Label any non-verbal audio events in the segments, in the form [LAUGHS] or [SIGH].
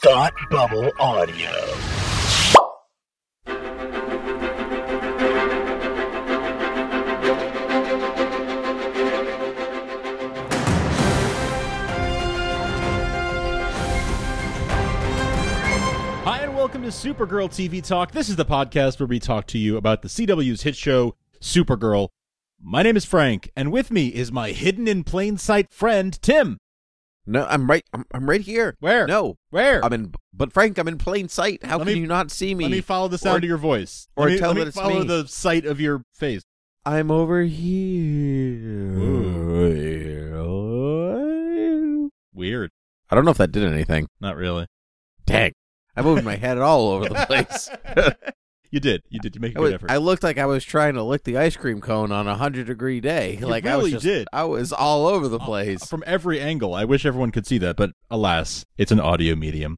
Thought Bubble Audio. Hi, and welcome to Supergirl TV Talk. This is the podcast where we talk to you about the CW's hit show, Supergirl. My name is Frank, and with me is my hidden in plain sight friend, Tim. No, I'm right. I'm, I'm right here. Where? No, Where? I'm in. But Frank, I'm in plain sight. How Let can me- you not see me? Let me follow the sound Or- of your voice. or let me, tell let me that it's follow me. the sight of your face. I'm over here. Weird. I don't know if that did anything. Not really. Dang, I moved my head all over the [LAUGHS] place. [LAUGHS] You did. You did. You make a I, was- effort. I looked like I was trying to lick the ice cream cone on a hundred degree day. You like I really was just, did. I was all over the Uh, place. From every angle. I wish everyone could see that, but alas, it's an audio medium.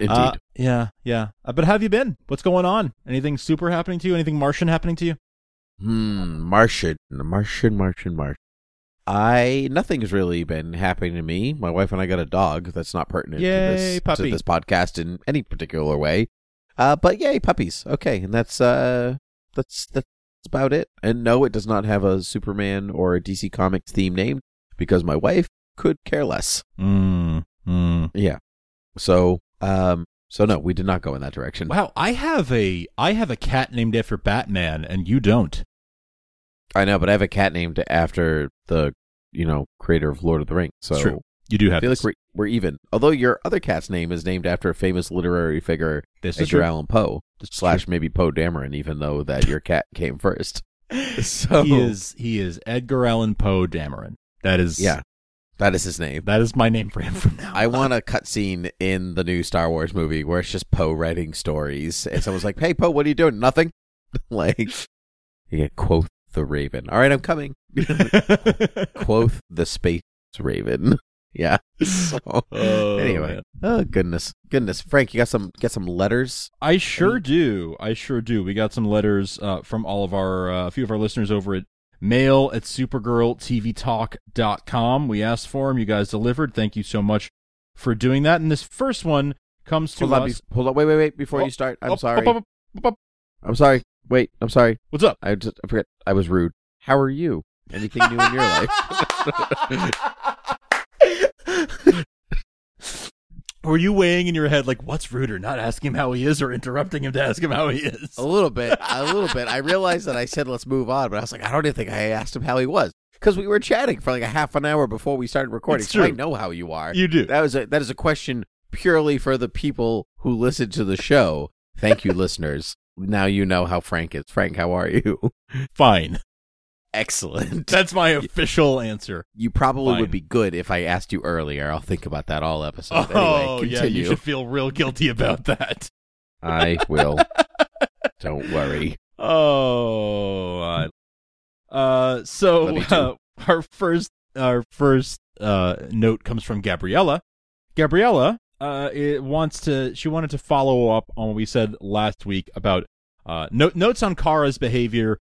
Indeed. Uh, yeah, yeah. Uh, but how have you been? What's going on? Anything super happening to you? Anything Martian happening to you? Hmm. Martian, Martian, Martian, Martian. I nothing's really been happening to me. My wife and I got a dog. That's not pertinent Yay, to, this, to this podcast in any particular way. Uh, but yay, puppies. Okay, and that's uh, that's that's about it. And no, it does not have a Superman or a DC Comics theme name because my wife could care less. Mm, mm. Yeah. So um, so no, we did not go in that direction. Wow, I have a I have a cat named after Batman, and you don't. I know, but I have a cat named after the you know creator of Lord of the Rings. So true. You do have. I feel this. like we're, we're even. Although your other cat's name is named after a famous literary figure, this is Edgar true. Allan Poe, This is slash maybe Poe Dameron, even though that your cat came first. [LAUGHS] [LAUGHS] So He is he is Edgar Allan Poe Dameron. That is yeah, that is his name. That is my name for him from now. I on. want a cutscene in the new Star Wars movie where it's just Poe writing stories, and someone's like, "Hey, Poe, what are you doing? Nothing." [LAUGHS] like, you get Quoth the Raven. All right, I'm coming. Quoth the Space Raven. Yeah. [LAUGHS] So, Oh, anyway, man. oh goodness, goodness, Frank, you got some get some letters. I sure do. I sure do. We got some letters uh, from all of our uh, a few of our listeners over at mail at supergirltvtalk.com. We asked for them. You guys delivered. Thank you so much for doing that. And this first one comes to Hold us. hold on, wait, wait, wait. Before Oh, you start, I'm Up, sorry. up, up, up, up. I'm sorry. Wait, I'm sorry. What's up? I just I forget. I was rude. How are you? Anything new in your [LAUGHS] life? [LAUGHS] Were you weighing in your head like, what's ruder, not asking him how he is or interrupting him to ask him how he is? A little bit, a little bit. I realized that I said let's move on, but I was like, I don't even think I asked him how he was because we were chatting for like a half an hour before we started recording. So I know how you are. You do. That was a that is a question purely for the people who listen to the show. Thank you, [LAUGHS] listeners. Now you know how Frank is. Frank, how are you? [LAUGHS] Fine. Excellent. That's my [LAUGHS] official answer. You probably Fine. would be good if I asked you earlier. I'll think about that all episode. oh, anyway, yeah. You should feel real guilty about that. I will. [LAUGHS] Don't worry. Oh, I- uh, so Love you too. uh, our first our first uh note comes from Gabriella. Gabriella uh it wants to she wanted to follow up on what we said last week about uh no, notes on Kara's behavior,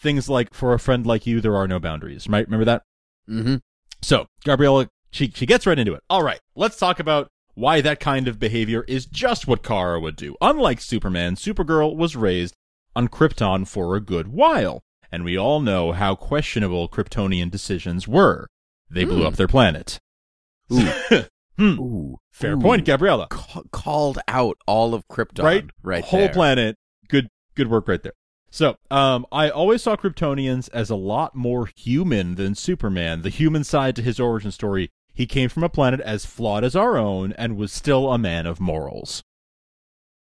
things like for a friend like you there are no boundaries. Right? Remember that? Mm-hmm. So, Gabriella, she, she gets right into it. All right, let's talk about why that kind of behavior is just what Kara would do. Unlike Superman, Supergirl was raised on Krypton for a good while, and we all know how questionable Kryptonian decisions were. They blew Hmm. up their planet. Ooh. [LAUGHS] Hmm. Ooh. Fair Ooh. point, Gabriella. Ca- called out all of Krypton. Right? Right. Whole there. planet. Good good work right there. So, um, I always saw Kryptonians as a lot more human than Superman. The human side to his origin story, he came from a planet as flawed as our own and was still a man of morals.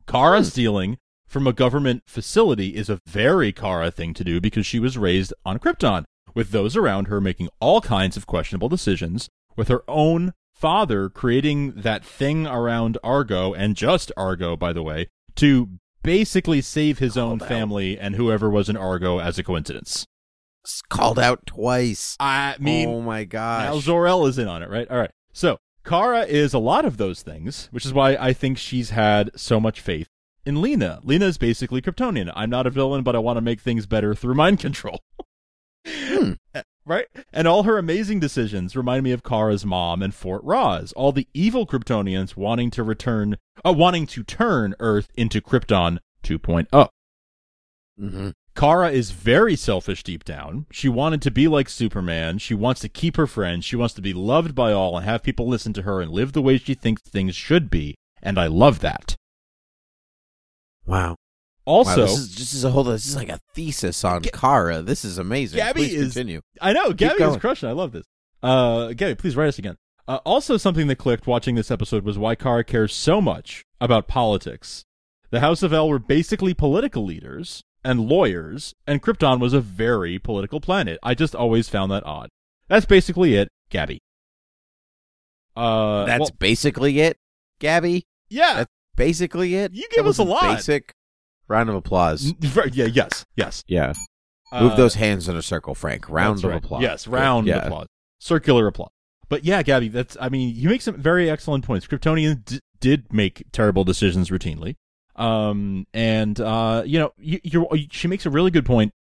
Kara Hmm. stealing from a government facility is a very Kara thing to do because she was raised on Krypton, with those around her making all kinds of questionable decisions, with her own father creating that thing around Argo, and just Argo, by the way, to basically save his own out. family and whoever was in Argo as a coincidence. It's called out twice. I mean, oh my gosh. now Zor-El is in on it, right? All right. So Kara is a lot of those things, which is why I think she's had so much faith in Lena. Lena is basically Kryptonian. I'm not a villain, but I want to make things better through mind control. Hmm. [LAUGHS] Right? And all her amazing decisions remind me of Kara's mom and Fort Rozz. All the evil Kryptonians wanting to return, uh, wanting to turn Earth into Krypton 2.0. Mm-hmm. Kara is very selfish deep down. She wanted to be like Superman. She wants to keep her friends. She wants to be loved by all and have people listen to her and live the way she thinks things should be. And I love that. Wow. Also, wow, this is just as a whole. This is like a thesis on Kara. This is amazing. Gabby Please is- continue. I know Gabby is crushing. I love this. Uh, Gabby, please write us again. Uh, also, something that clicked watching this episode was why Kara cares so much about politics. The House of El were basically political leaders and lawyers, and Krypton was a very political planet. I just always found that odd. That's basically it, Gabby. Uh, That's well, basically it, Gabby. yeah. that's basically it. You give us a lot. Basic round of applause. Yeah. Yes. Yes. Yeah. Move Uh, those hands in a circle, Frank. Round of right. applause. Yes, round yeah. applause. Circular applause. But yeah, Gabby, that's I mean, you make some very excellent points. Kryptonians d- did make terrible decisions routinely. Um and uh you know, you, you're she makes a really good point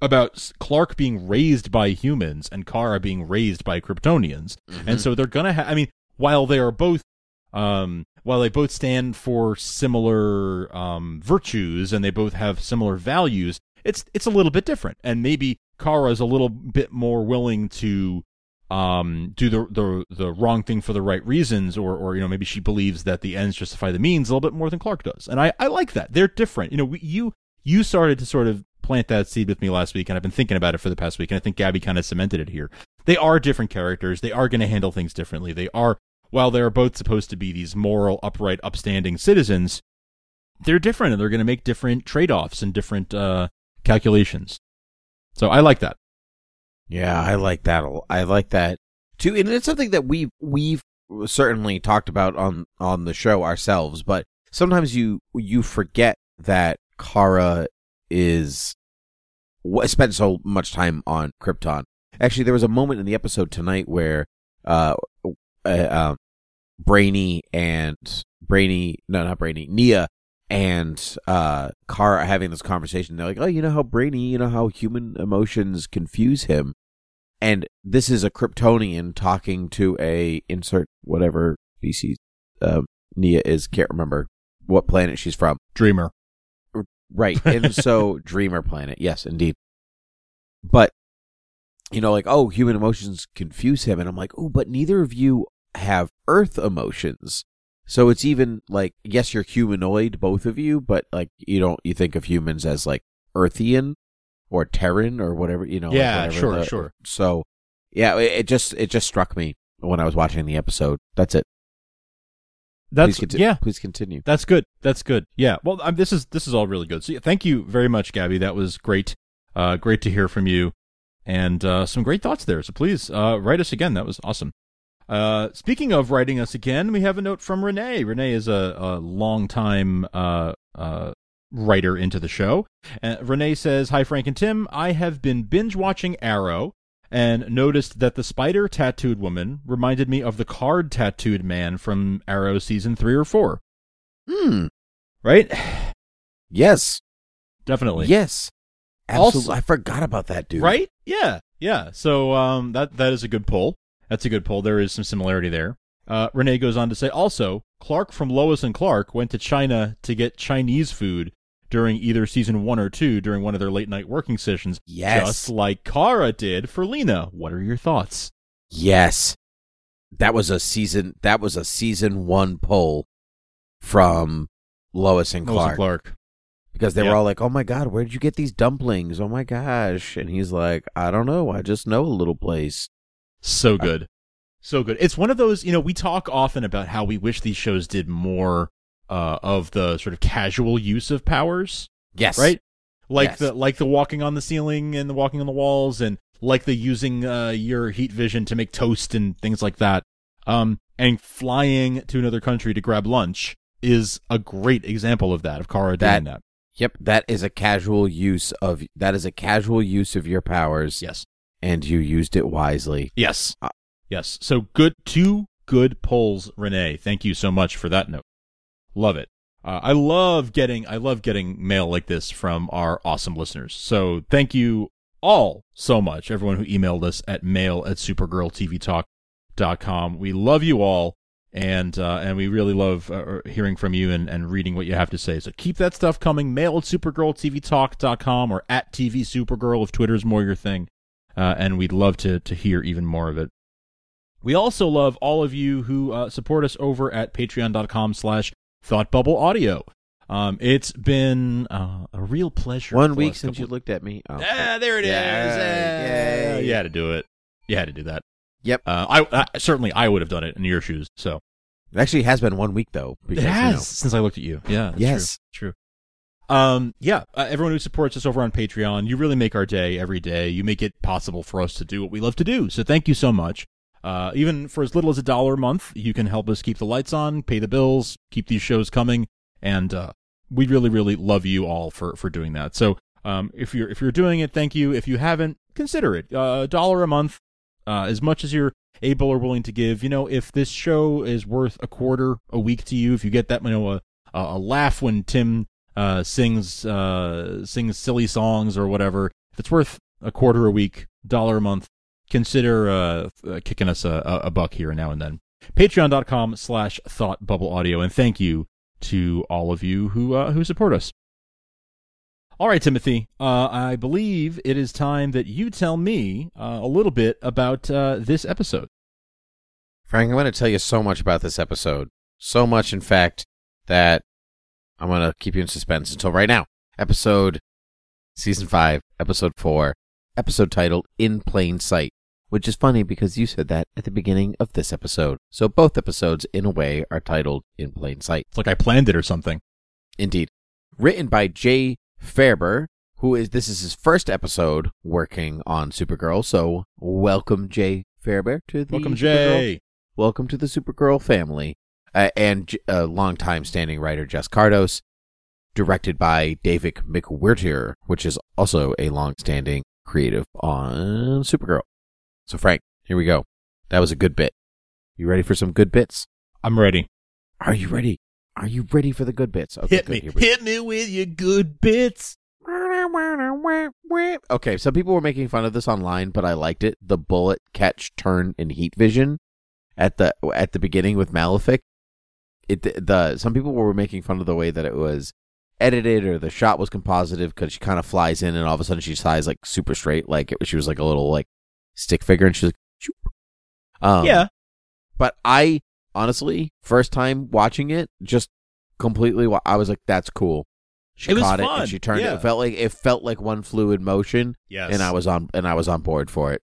about Clark being raised by humans and Kara being raised by Kryptonians. Mhm. And so they're going to have I mean, while they are both um while they both stand for similar um virtues and they both have similar values, it's it's a little bit different. And maybe Kara is a little bit more willing to um do the the the wrong thing for the right reasons or or you know maybe she believes that the ends justify the means a little bit more than Clark does. And I I like that. They're different. You know, we, you you started to sort of plant that seed with me last week and I've been thinking about it for the past week and I think Gabby kind of cemented it here. They are different characters. They are going to handle things differently. They are while they're both supposed to be these moral, upright, upstanding citizens, they're different and they're going to make different trade-offs and different uh calculations. So I like that. Yeah, I like that. I like that too, and it's something that we've we've certainly talked about on on the show ourselves. But sometimes you you forget that Kara is spent so much time on Krypton. Actually, there was a moment in the episode tonight where uh, uh um, Brainy and Brainy, no, not Brainy, Nia and uh Kara are having this conversation. They're like, "Oh, you know how Brainy, you know how human emotions confuse him." And this is a Kryptonian talking to a insert whatever species um, Nia is. Can't remember what planet she's from. Dreamer. Right. And [LAUGHS] so Dreamer Planet. Yes, indeed. But you know, like, oh, human emotions confuse him. And I'm like, oh, but neither of you have Earth emotions. So it's even like, yes, you're humanoid, both of you, but like, you don't, you think of humans as like Earthian or Terran or whatever, you know. Yeah, whatever sure, the- sure. So, yeah, it, it just, it just struck me when I was watching the episode. That's it. That's please conti- yeah. Please continue. That's good. That's good. Yeah. Well, um, this is this is all really good. So yeah, thank you very much, Gabby. That was great. Uh, great to hear from you, and uh, some great thoughts there. So please uh, write us again. That was awesome. Uh, speaking of writing us again, we have a note from Renee. Renee is a, a longtime uh, uh, writer into the show. Uh, Renee says, "Hi Frank and Tim. I have been binge watching Arrow." And noticed that the spider tattooed woman reminded me of the card tattooed man from Arrow season three or four. Hmm. Right? Yes. Definitely. Yes. Also- Absolutely. I forgot about that, dude. Right? Yeah. Yeah. So um that that is a good pull. That's a good poll. There is some similarity there. Uh, Renee goes on to say also, Clark from Lois and Clark went to China to get Chinese food during either season one or two during one of their late night working sessions, Yes. just like Kara did for Lena. What are your thoughts? Yes. That was a season that was a season 1 poll from Lois and Lois Clark, and Clark. because they Yeah. were all like, "Oh my god, where did you get these dumplings? Oh my gosh." And he's like, "I don't know. I just know a little place." So good. So good. It's one of those, you know, we talk often about how we wish these shows did more uh, of the sort of casual use of powers. Yes. right? Like Yes. the like the walking on the ceiling and the walking on the walls, and like the using uh, your heat vision to make toast and things like that. Um, and flying to another country to grab lunch is a great example of that. Of Kara doing that. Yep, that is a casual use of that is a casual use of your powers Yes. And you used it wisely. Yes. Uh, yes. So good. Two good polls, Renee. Thank you so much for that note. Love it. Uh, I love getting I love getting mail like this from our awesome listeners. So thank you all so much, everyone who emailed us at mail at supergirltvtalk.com. We love you all, and uh, and we really love uh, hearing from you and, and reading what you have to say. So keep that stuff coming. Mail at supergirltvtalk.com or at TV Supergirl if Twitter's more your thing. Uh, and we'd love to, to hear even more of it. We also love all of you who uh, support us over at patreon.com slash thoughtbubbleaudio. Um, it's been uh, a real pleasure. One week since you looked at me. Oh. Ah, there it is. Yay. Ah, You had to do it. You had to do that. Yep. Uh, I, I certainly I would have done it in your shoes. So It actually has been one week though. Because, it you know, since I looked at you. Yeah. That's Yes. True. true. Um. Yeah. Uh, everyone who supports us over on Patreon, you really make our day every day. You make it possible for us to do what we love to do. So thank you so much. Uh, even for as little as a dollar a month, you can help us keep the lights on, pay the bills, keep these shows coming, and uh, we really, really love you all for for doing that. So, um, if you're if you're doing it, thank you. If you haven't, consider it. Uh, a dollar a month, uh, as much as you're able or willing to give. You know, if this show is worth a quarter a week to you, if you get that, you know, a a, a laugh when Tim uh sings uh sings silly songs or whatever, if it's worth a quarter a week, dollar a month, consider uh, kicking us a, a a buck here and now and then. Patreon.com slash thought bubble audio, and thank you to all of you who uh, who support us. All right, Timothy. Uh, I believe it is time that you tell me uh, a little bit about uh, this episode. Frank, I'm going to tell you so much about this episode. So much, in fact, that I'm going to keep you in suspense until right now. Episode, season five, episode four, episode titled In Plain Sight, which is funny because you said that at the beginning of this episode. So both episodes, in a way, are titled In Plain Sight. It's like I planned it or something. Indeed. Written by Jay Faerber, who is this is his first episode working on Supergirl. So welcome, Jay Faerber, to the Welcome, Supergirl- Jay. Welcome to the Supergirl family. Uh, and uh, longtime standing writer Jess Kardos, directed by David McWhirter, which is also a long-standing creative on Supergirl. So Frank, here we go. That was a good bit. You ready for some good bits? I'm ready. Are you ready? Are you ready for the good bits? Okay, Hit good. me. We go. Hit me with your good bits. Okay, some people were making fun of this online, but I liked it. The bullet catch turn in heat vision at the at the beginning with Malefic. It the some people were making fun of the way that it was edited or the shot was compositive because she kind of flies in and all of a sudden she flies like super straight, like it, she was like a little like stick figure, and she's like, um, yeah. But I honestly, first time watching it, just completely, wa- I was like, that's cool. She It was caught it and she turned it. yeah. It felt like it felt like one fluid motion, Yes. and I was on and I was on board for it.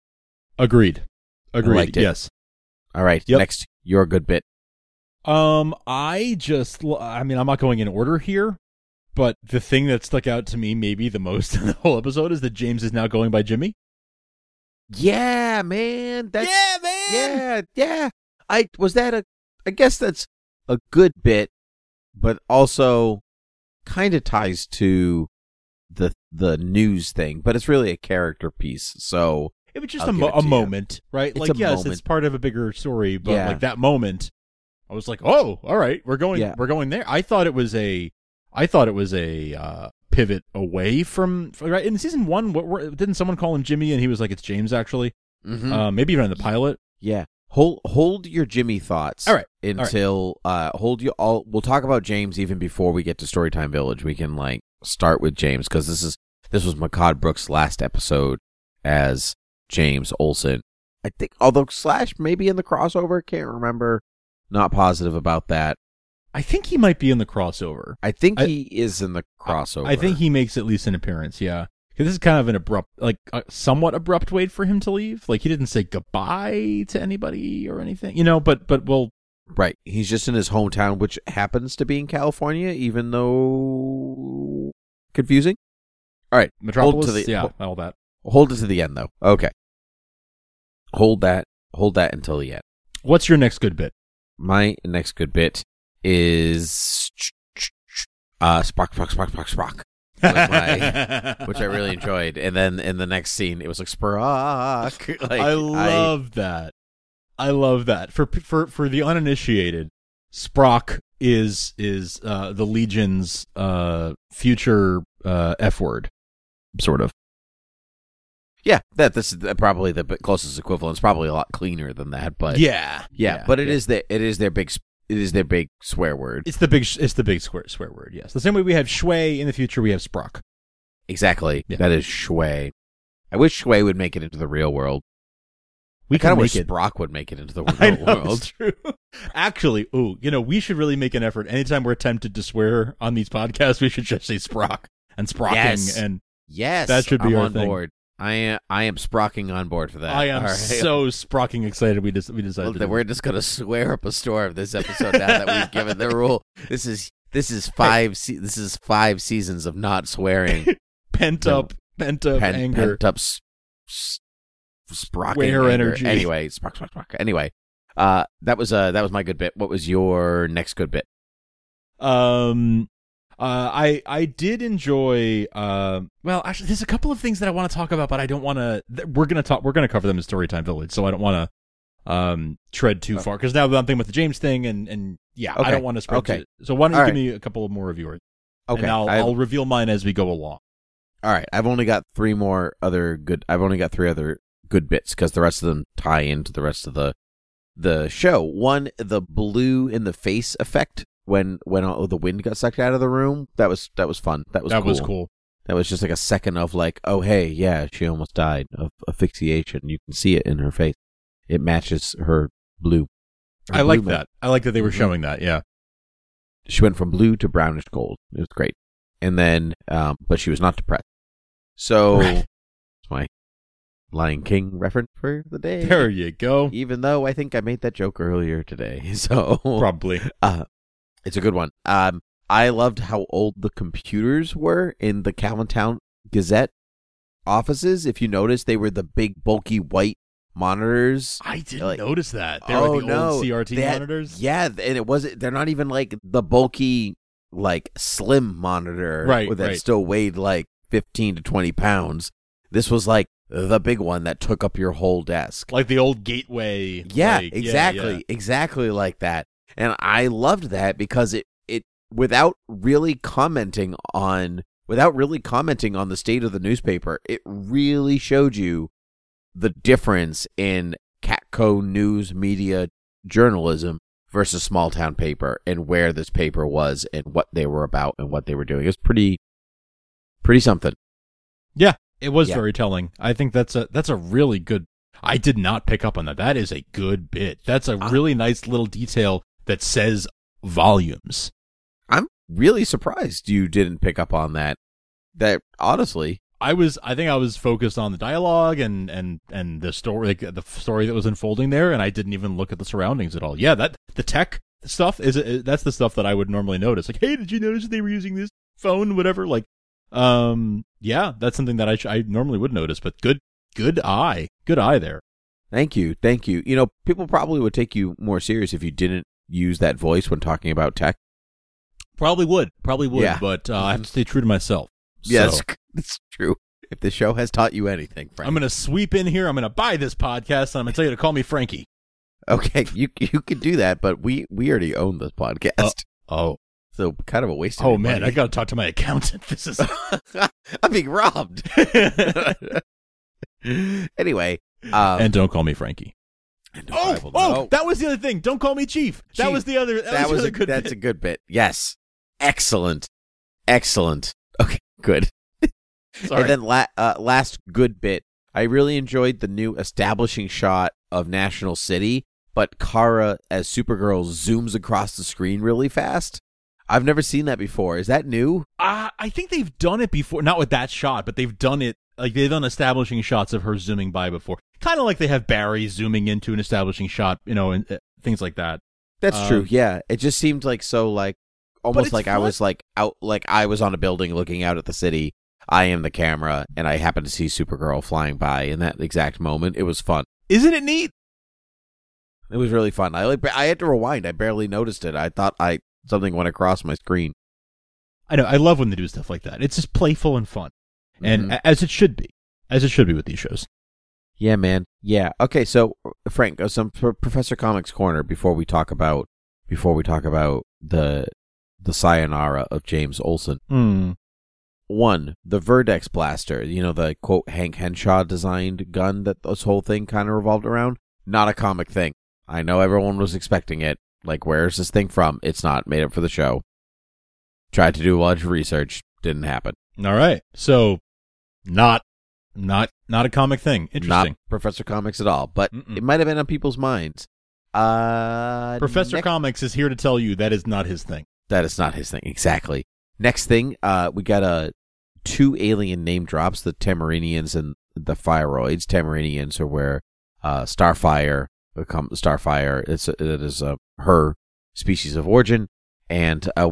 agreed. Agreed. it. Yes. All right, Yep. next your good bit. Um, I just, I mean, I'm not going in order here, but the thing that stuck out to me maybe the most [LAUGHS] in the whole episode is that James is now going by Jimmy. Yeah, man. That's yeah, man. yeah, yeah. I was that a. I guess that's a good bit, but also kind of ties to the the news thing. But it's really a character piece. So It was just I'll a, mo- a moment, right? It's like, a yes, moment. it's part of a bigger story, but Yeah. like that moment, I was like, oh, all right, we're going, Yeah. we're going there. I thought it was a, I thought it was a uh, pivot away from, right? In season one, what were, didn't someone call him Jimmy and he was like, it's James actually? mhm. Uh, maybe even in the pilot. Yeah. Hold hold your Jimmy thoughts. All right. Until uh hold you all we'll talk about James even before we get to Storytime Village. We can like start with James because this is this was Mehcad Brooks' last episode as James Olsen. I think although Slash maybe in the crossover, can't remember. Not positive about that. I think he might be in the crossover. I think I- he is in the crossover. I think he makes at least an appearance. Yeah, because this is kind of an abrupt, like a somewhat abrupt way for him to leave. Like he didn't say goodbye to anybody or anything, you know. But but we'll Right. He's just in his hometown, which happens to be in California, even though confusing. All right. Metropolis, the- yeah, hold- all that. Hold it to the end, though. Okay. Hold that. Hold that until the end. What's your next good bit? My next good bit is uh, Sprock, Sprock, Sprock, Sprock, Sprock, my- [LAUGHS] which I really enjoyed. And then in the next scene, it was like Sprock. [LAUGHS] like, I love that. I love that. For for for the uninitiated, Sprock is is uh, the Legion's uh, future uh, F word, sort of. Yeah, that this is probably the closest equivalent. It's probably a lot cleaner than that, but yeah, yeah, but it is the it is their big it is their big swear word. It's the big. It's the big swear swear word. Yes, the same way we have shui in the future, we have sprock. Exactly. Yeah. That is shui. I wish shui would make it into the real world. We kind of wish it. Brock would make it into the [LAUGHS] I real know world. true. Actually, ooh, you know, we should really make an effort. Anytime we're tempted to swear on these podcasts, we should just say sprock and sprocking. Yes. And Yes, That should be I'm our on thing. board. I am I am sprocking on board for that. I am right. so sprocking excited. We just we decided. Well, to then do we're just gonna swear up a storm this episode now that we've given the rule. This is this is five se- this is five seasons of not swearing. [LAUGHS] pent up, pent up Pen- anger. pent up s- s- sprocking anger. energy. Anyway, sprock, sprock, sprock. Anyway, uh, that was uh that was my good bit. What was your next good bit? Um, uh, I I did enjoy. Uh, well, actually, there's a couple of things that I want to talk about, but I don't want to. Th- we're gonna talk. We're gonna cover them in Storytime Village, so I don't want to um tread too Oh. far because now I'm thinking about the James thing, and and yeah, I don't want to spread. Okay. too- so why don't you All give right. me a couple of more of yours, Okay, and I'll I'll reveal mine as we go along. all right. I've only got three more other good. I've only got three other good bits because the rest of them tie into the rest of the the show. One, the blue in the face effect when when all the wind got sucked out of the room. That was that was fun. That was that cool. was cool. That was just like a second of like, oh hey, yeah, she almost died of asphyxiation. You can see it in her face. It matches her blue. Her I like that. I like that they were Mhm. showing that. Yeah. She went from blue to brownish gold. It was great. And then, um, but she was not depressed. So, Right. it's my Lion King reference for the day. There you go. Even though I think I made that joke earlier today, [LAUGHS] so Probably. [LAUGHS] uh, it's a good one. Um, I loved how old the computers were in the Calvintown Gazette offices. If you notice, they were the big, bulky white monitors. I didn't Like- notice that. They oh were the no, old CRT had- monitors. Yeah, and it wasn't. They're not even like the bulky, like slim monitor, Right, That right. still weighed like fifteen to twenty pounds. This was like the big one that took up your whole desk. Like the old gateway. Yeah, like, exactly, yeah. exactly like that. And I loved that because it it without really commenting on without really commenting on the state of the newspaper, it really showed you the difference in Catco news media journalism versus small town paper and where this paper was and what they were about and what they were doing. It was pretty pretty something. Yeah, it was Yeah. very telling. I think that's a that's a really good. I did not pick up on that. That is a good bit. That's a Ah. really nice little detail that says volumes. I'm really surprised you didn't pick up on that. That honestly, I was I think I was focused on the dialogue and and and the story like, the story that was unfolding there and I didn't even look at the surroundings at all. Yeah, that the tech stuff is is- that's the stuff that I would normally notice. Like, "Hey, did you notice they were using this phone whatever?" Like um yeah, that's something that I sh- I normally would notice, but good good eye. Good eye there. Thank you. Thank you. You know, people probably would take you more serious if you didn't use that voice when talking about tech. Probably would. Probably would, Yeah. but uh, I have to stay true to myself. Yes, So, [LAUGHS] that's true. If the show has taught you anything, Frank. I'm going to sweep in here. I'm going to buy this podcast and I'm going to tell you to call me Frankie. Okay, you you could do that, but we we already own this podcast, Oh. so kind of a waste. Of Oh man, I got to talk to my accountant. [LAUGHS] This is [LAUGHS] I'm being robbed. anyway, um, and don't call me Frankie. Oh, oh, that was the other thing. Don't call me Chief. That was the other. That, that was, was a good. that's bit. a good bit. Yes, excellent, excellent. [LAUGHS] Okay, good. Sorry. And then la- uh, last good bit, I really enjoyed the new establishing shot of National City, but Kara as Supergirl zooms across the screen really fast. I've never seen that before. Is that new? Uh, I think they've done it before, not with that shot, but they've done it like they've done establishing shots of her zooming by before. Kind of like they have Barry zooming into an establishing shot, you know, and uh, things like that. That's Um, true. Yeah, it just seemed like so like almost like I was like out like I was on a building looking out at the city. I am the camera, and I happened to see Supergirl flying by in that exact moment. It was fun. Isn't it neat? It was really fun. I like I had to rewind. I barely noticed it. I thought I something went across my screen. I know. I love when they do stuff like that. It's just playful and fun, and Mhm. as it should be, as it should be with these shows. Yeah, man. Yeah. Okay. So, Frank, uh, some Pro- Professor Comics corner before we talk about before we talk about the the sayonara of James Olsen. Hmm. one, the Verdex blaster, you know, the quote Hank Henshaw designed gun that this whole thing kind of revolved around. Not a comic thing. I know everyone was expecting it. Like, where's this thing from? It's not made up for the show. Tried to do a lot of research, didn't happen. All right. So not not not a comic thing. Interesting. Not Professor Comics at all, but Mm-mm. it might have been on people's minds. Uh, Professor next- Comics is here to tell you that is not his thing. That is not his thing. Exactly. Next thing, uh, we got uh, two alien name drops: the Tamaraneans and the Fireoids. Tamaraneans are where uh, Starfire become Starfire. It's it is uh, her species of origin, and uh,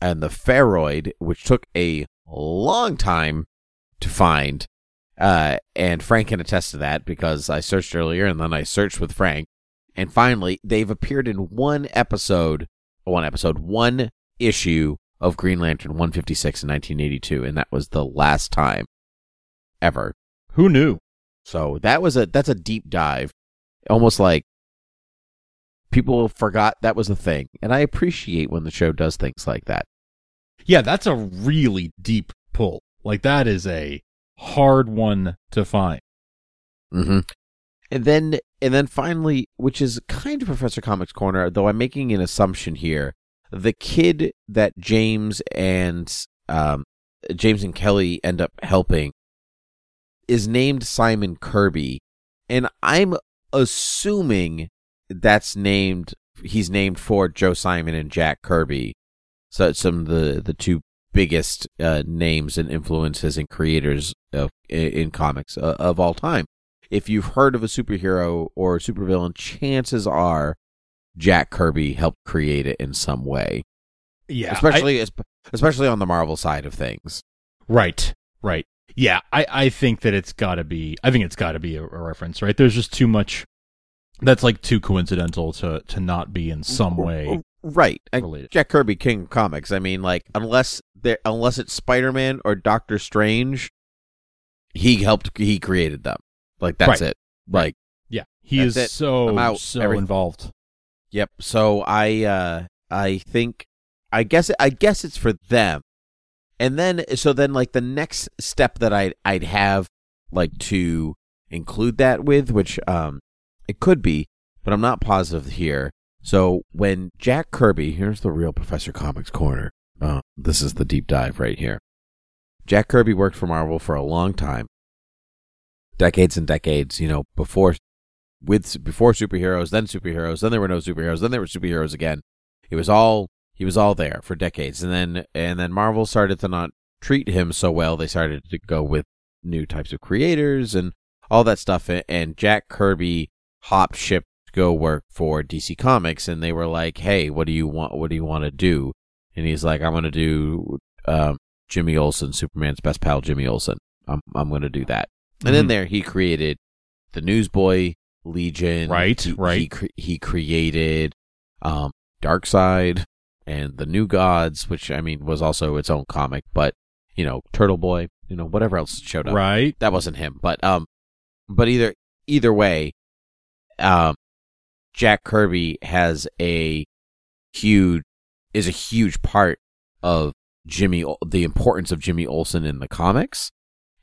and the Pharoid, which took a long time to find. Uh, and Frank can attest to that because I searched earlier, and then I searched with Frank, and finally they've appeared in one episode one episode, one issue of Green Lantern 156 in 1982, and that was the last time ever. Who knew? So that was a that's a deep dive, almost like people forgot that was a thing, and I appreciate when the show does things like that. Yeah, that's a really deep pull. Like that is a hard one to find. Mm-hmm. And then and then finally, which is kind of Professor Comics corner, though I'm making an assumption here. The kid that James and um, James and Kelly end up helping is named Simon Kirby, and I'm assuming that's named he's named for Joe Simon and Jack Kirby. So some of the the two biggest uh, names and influences and creators of in, comics uh, of all time. If you've heard of a superhero or a supervillain, chances are Jack Kirby helped create it in some way, Yeah, especially especially on the Marvel side of things. Right, right. Yeah, I, I think that it's got to be. I think it's got to be a, a reference, right? There's just too much. That's like too coincidental to to not be in some way Right. Related. Jack Kirby, King of Comics. I mean, like unless there, unless it's Spider Man or Doctor Strange, he helped. He created them. Like that's Right. it. Like Yeah, he is it. so so Everything. involved. Yep. So I uh I think I guess I guess it's for them. And then so then like the next step that i'd I'd have like to include that with which um it could be, but I'm not positive here. So when Jack Kirby, here's the real Professor Comics corner. Uh, this is the deep dive right here. Jack Kirby worked for Marvel for a long time. Decades and decades, you know, before with before superheroes, then superheroes, then there were no superheroes, then there were superheroes again. It was all he was all there for decades, and then and then Marvel started to not treat him so well. They started to go with new types of creators and all that stuff. And Jack Kirby hopped ship to go work for DC Comics, and they were like, "Hey, what do you want? What do you want to do?" And he's like, "I'm going to do um, Jimmy Olsen, Superman's best pal, Jimmy Olsen. I'm I'm going to do that." And in there, he created the Newsboy Legion. Right, He, right. He, cre- he created um, Side and the New Gods, which I mean was also its own comic, but you know, Turtle Boy, you know, whatever else showed up. Right. That wasn't him, but um, but either either way, um, Jack Kirby has a huge is a huge part of Jimmy the importance of Jimmy Olsen in the comics.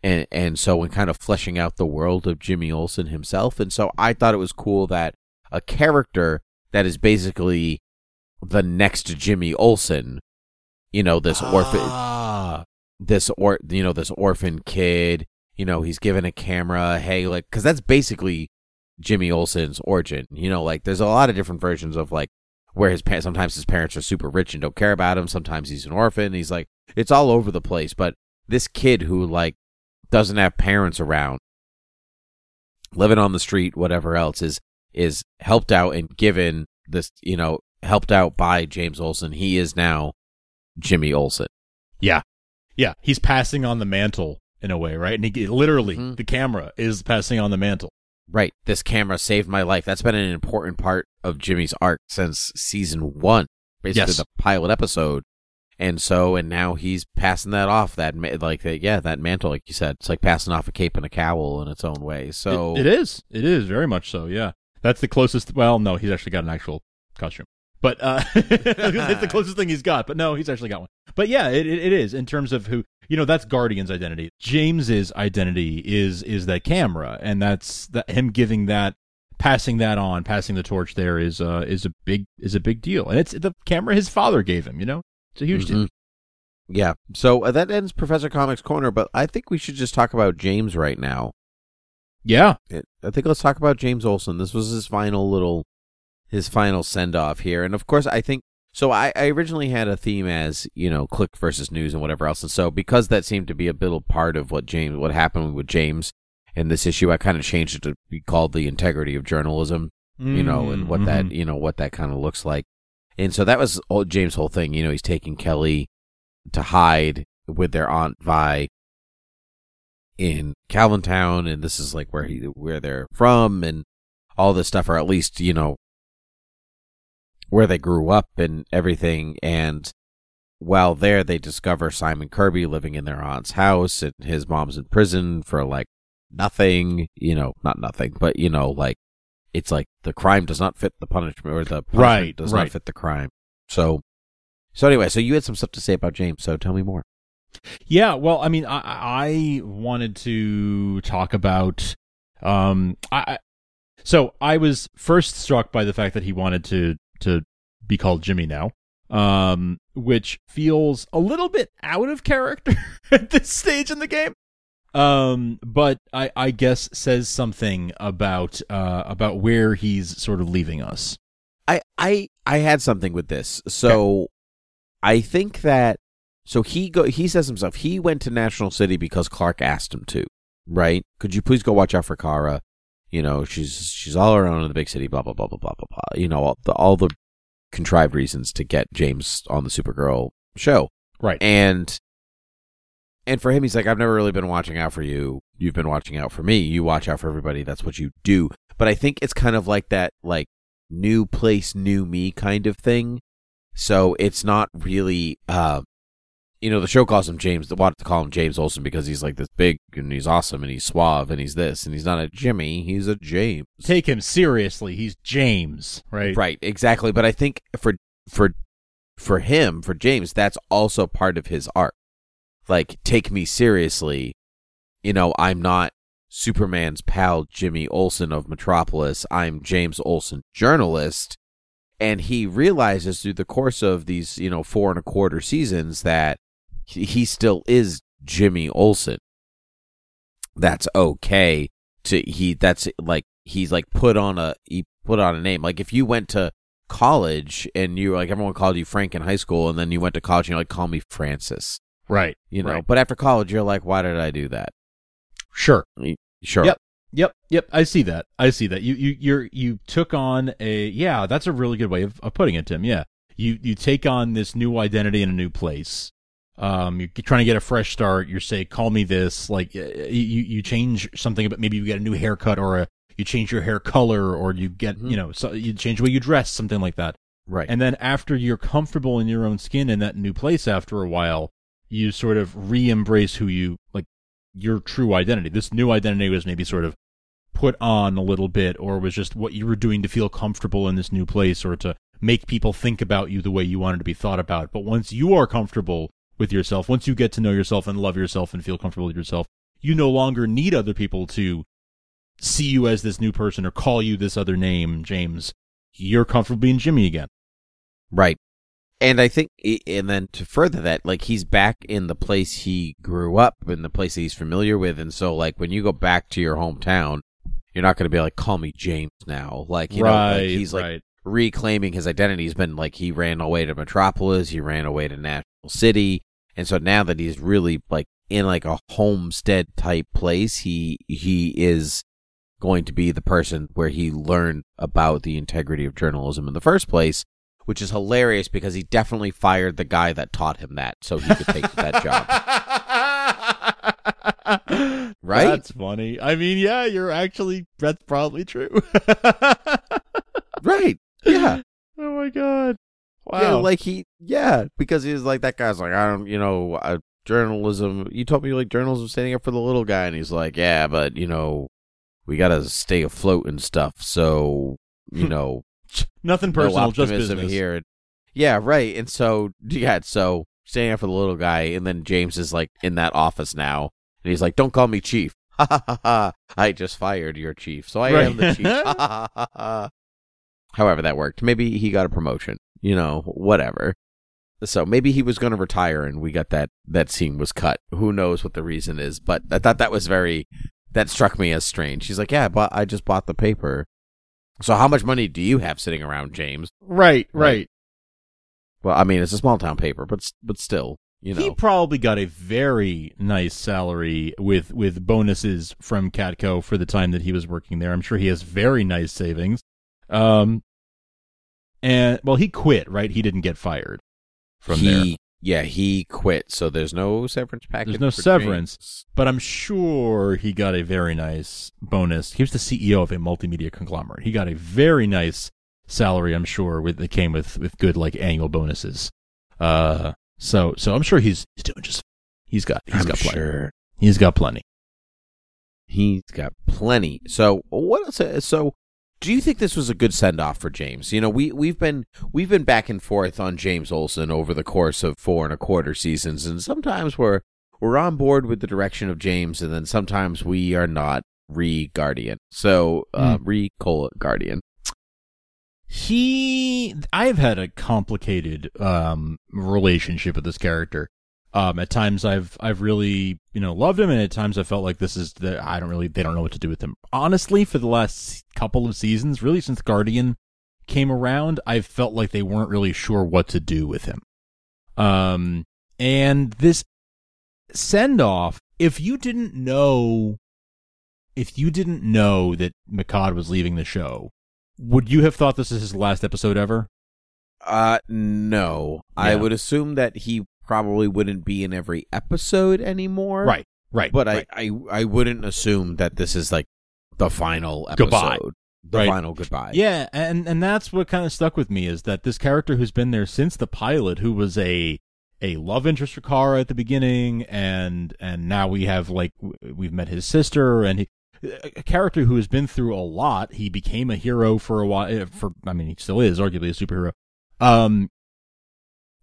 And and so in kind of fleshing out the world of Jimmy Olsen himself. And so I thought it was cool that a character that is basically the next Jimmy Olsen, you know, this orphan Ah, this or you know this orphan kid you know he's given a camera hey like because that's basically jimmy olsen's origin you know like there's a lot of different versions of like where his parents sometimes his parents are super rich and don't care about him sometimes he's an orphan he's like it's all over the place but this kid who like doesn't have parents around living on the street whatever else is is helped out and given this you know helped out by james olsen he is now jimmy olsen yeah, yeah. He's passing on the mantle in a way, right? And he literally Mhm. the camera is passing on the mantle. Right. This camera saved my life. That's been an important part of Jimmy's arc since season one, basically Yes. the pilot episode. And so, and now he's passing that off. That like, that, yeah, that mantle, like you said, it's like passing off a cape and a cowl in its own way. So, It- it is. It is very much so. Yeah, that's the closest. Well, no, he's actually got an actual costume, but uh, [LAUGHS] it's the closest thing he's got. But no, he's actually got one. But yeah, it, it, it is in terms of who you know that's Guardian's identity. James's identity is is that camera, and that's that him giving that, passing that on, passing the torch. There is uh is a big is a big deal, and it's the camera his father gave him. You know, it's a huge deal. Mhm. Yeah. So uh, that ends Professor Comics Corner, but I think we should just talk about James right now. Yeah, It, I think let's talk about James Olsen. This was his final little, his final send off here, and of course, I think so. I, I originally had a theme as you know, click versus news and whatever else, and so because that seemed to be a little part of what James, what happened with James in this issue, I kind of changed it to be called the integrity of journalism. You know, and what that Mhm. you know what that kind of looks like, and so that was all James' whole thing. You know, he's taking Kelly to hide with their aunt Vi in Calvin Town, and this is like where he where they're from, and all this stuff, or at least you know where they grew up and everything. And while there, they discover Simon Kirby living in their aunt's house, and his mom's in prison for like nothing. You know, not nothing, but you know, like it's like the crime does not fit the punishment, or the punishment Right, does right. not fit the crime. So, so anyway, so you had some stuff to say about James. So tell me more. Yeah, well, I mean, I, I wanted to talk about, um, I, I- so I was first struck by the fact that he wanted to to be called Jimmy now, um, which feels a little bit out of character [LAUGHS] at this stage in the game. Um, but I, I guess says something about uh about where he's sort of leaving us. I I I had something with this. So I think that so he go he says himself he went to National City because Clark asked him to, right? Could you please go watch out for Kara? You know, she's she's all around in the big city, blah blah blah blah blah blah blah. You know, all the all the contrived reasons to get James on the Supergirl show. Right. And and for him he's like, I've never really been watching out for you. You've been watching out for me. You watch out for everybody. That's what you do. But I think it's kind of like that like new place, new me kind of thing. So it's not really, uh, you know, the show calls him James. They wanted to call him James Olsen because he's like this big and he's awesome and he's suave and he's this and he's not a Jimmy. He's a James. Take him seriously. He's James, right? Right, exactly. But I think for for for him, for James, that's also part of his art. Like, take me seriously. You know, I'm not Superman's pal Jimmy Olsen of Metropolis. I'm James Olsen, journalist. And he realizes through the course of these, you know, four and a quarter seasons that he, still is Jimmy Olsen. That's okay to he that's like he's like put on a he put on a name. Like if you went to college and you were like everyone called you Frank in high school and then you went to college and you're like call me Francis. Right. You know, Right. but after college you're like why did I do that? Sure. Sure. Yep. Yep, yep. I see that. I see that. You you you're you took on a yeah. That's a really good way of, of putting it, Tim. Yeah. You you take on this new identity in a new place. Um, you're trying to get a fresh start. You say, "Call me this." Like you you change something, but maybe you get a new haircut or a you change your hair color or you get Mhm. you know so you change the way you dress, something like that. Right. And then after you're comfortable in your own skin in that new place after a while, you sort of re-embrace who you like your true identity. This new identity was maybe sort of put on a little bit or was just what you were doing to feel comfortable in this new place or to make people think about you the way you wanted to be thought about. But once you are comfortable with yourself, once you get to know yourself and love yourself and feel comfortable with yourself, you no longer need other people to see you as this new person or call you this other name, James. You're comfortable being Jimmy again. Right. And I think, and then to further that, like he's back in the place he grew up, in the place that he's familiar with, and so like when you go back to your hometown, you're not going to be like, call me James now. Like you know, like, he's like right. reclaiming his identity. He's been like he ran away to Metropolis, he ran away to National City, and so now that he's really like in like a homestead type place, he he is going to be the person where he learned about the integrity of journalism in the first place, which is hilarious because he definitely fired the guy that taught him that so he could take that job. [LAUGHS] Right? That's funny. I mean, yeah, you're actually that's probably true. [LAUGHS] Right. Yeah. oh my god. Wow. Yeah, like he, yeah, because he was like that guy's like I don't, you know, uh, journalism. You told me like journalism standing up for the little guy, and he's like, yeah, but you know, we gotta stay afloat and stuff. So [LAUGHS] you know, Nothing no personal, just business. here. Yeah, right. And so yeah, so standing up for the little guy, and then James is like in that office now, and he's like, "Don't call me chief." [LAUGHS] Ha ha ha ha! I just fired your chief, so I am the Right. chief. Ha ha ha ha! However that worked. Maybe he got a promotion. You know, whatever. So maybe he was going to retire, and we got that that scene was cut. Who knows what the reason is? But I thought that was very that struck me as strange. She's like, "Yeah, but I just bought the paper." So how much money do you have sitting around, James? Right, Right. right. Well, I mean, it's a small town paper, but but still, you know. He probably got a very nice salary with with bonuses from Catco for the time that he was working there. I'm sure he has very nice savings. Um, and well, he quit, right? He didn't get fired from he, there, Yeah, he quit, so there's no severance package. There's no severance. James. but I'm sure he got a very nice bonus. He was the CEO of a multimedia conglomerate. He got a very nice salary, I'm sure, with that came with with good like annual bonuses. Uh, so so I'm sure he's he's doing just. He's got he's I'm got plenty. sure He's got plenty. he's got plenty. So what else? So do you think this was a good send off for James? You know, we we've been we've been back and forth on James Olsen over the course of four and a quarter seasons, and sometimes we're we're on board with the direction of James, and then sometimes we are not. Re Guardian. So uh, re Guardian. he i've had a complicated um relationship with this character um at times i've i've really you know loved him and at times i felt like this is the i don't really they don't know what to do with him honestly for the last couple of seasons really since guardian came around i felt like they weren't really sure what to do with him um and this send off if you didn't know if you didn't know that Mehcad was leaving the show would you have thought this is his last episode ever? Uh, no. I would assume that he probably wouldn't be in every episode anymore. Right, right. But right. I, I, I wouldn't assume that this is like the final episode. Goodbye. The Right. final goodbye. yeah, and and that's what kind of stuck with me is that this character who's been there since the pilot, who was a a love interest for Kara at the beginning, and and now we have like we've met his sister, and he, a character who has been through a lot. He became a hero for a while. eh, For I mean, he still is arguably a superhero. Um,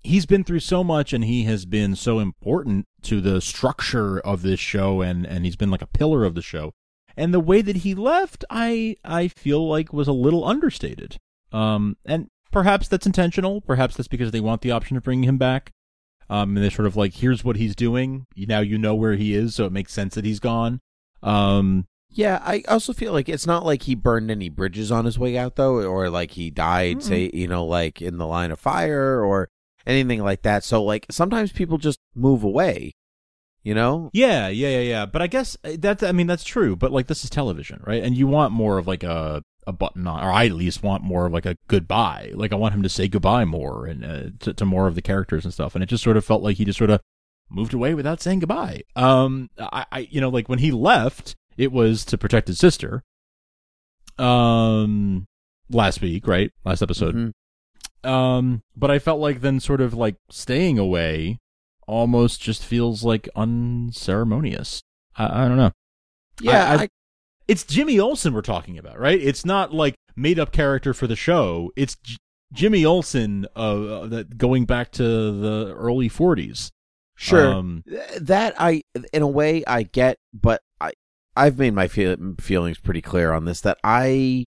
he's been through so much, and he has been so important to the structure of this show, and and he's been like a pillar of the show. And the way that he left, I I feel like was a little understated. Um, and perhaps that's intentional. Perhaps that's because they want the option of bringing him back. Um, and they're sort of like, here's what he's doing. Now you know where he is, so it makes sense that he's gone. Um, Yeah, I also feel like it's not like he burned any bridges on his way out though, or like he died, Mm-mm. say, you know, like in the line of fire or anything like that. So like sometimes people just move away. You know? Yeah, yeah, yeah, yeah. But I guess uh, that's I mean that's true. But like this is television, right? And you want more of like a a button on, or I at least want more of like a goodbye. Like I want him to say goodbye more and uh, to, to more of the characters and stuff. And it just sort of felt like he just sort of moved away without saying goodbye. Um, I, I you know like when he left, it was to protect his sister. Um, last week, right? Last episode. Mhm. Um, but I felt like then sort of like staying away almost just feels like unceremonious. I, I don't know. Yeah, I- I- It's Jimmy Olsen we're talking about, right? It's not like made up character for the show. It's J- Jimmy Olsen uh, that going back to the early 40s. sure. Um, that I in a way I get, but I I've made my feel, feelings pretty clear on this that I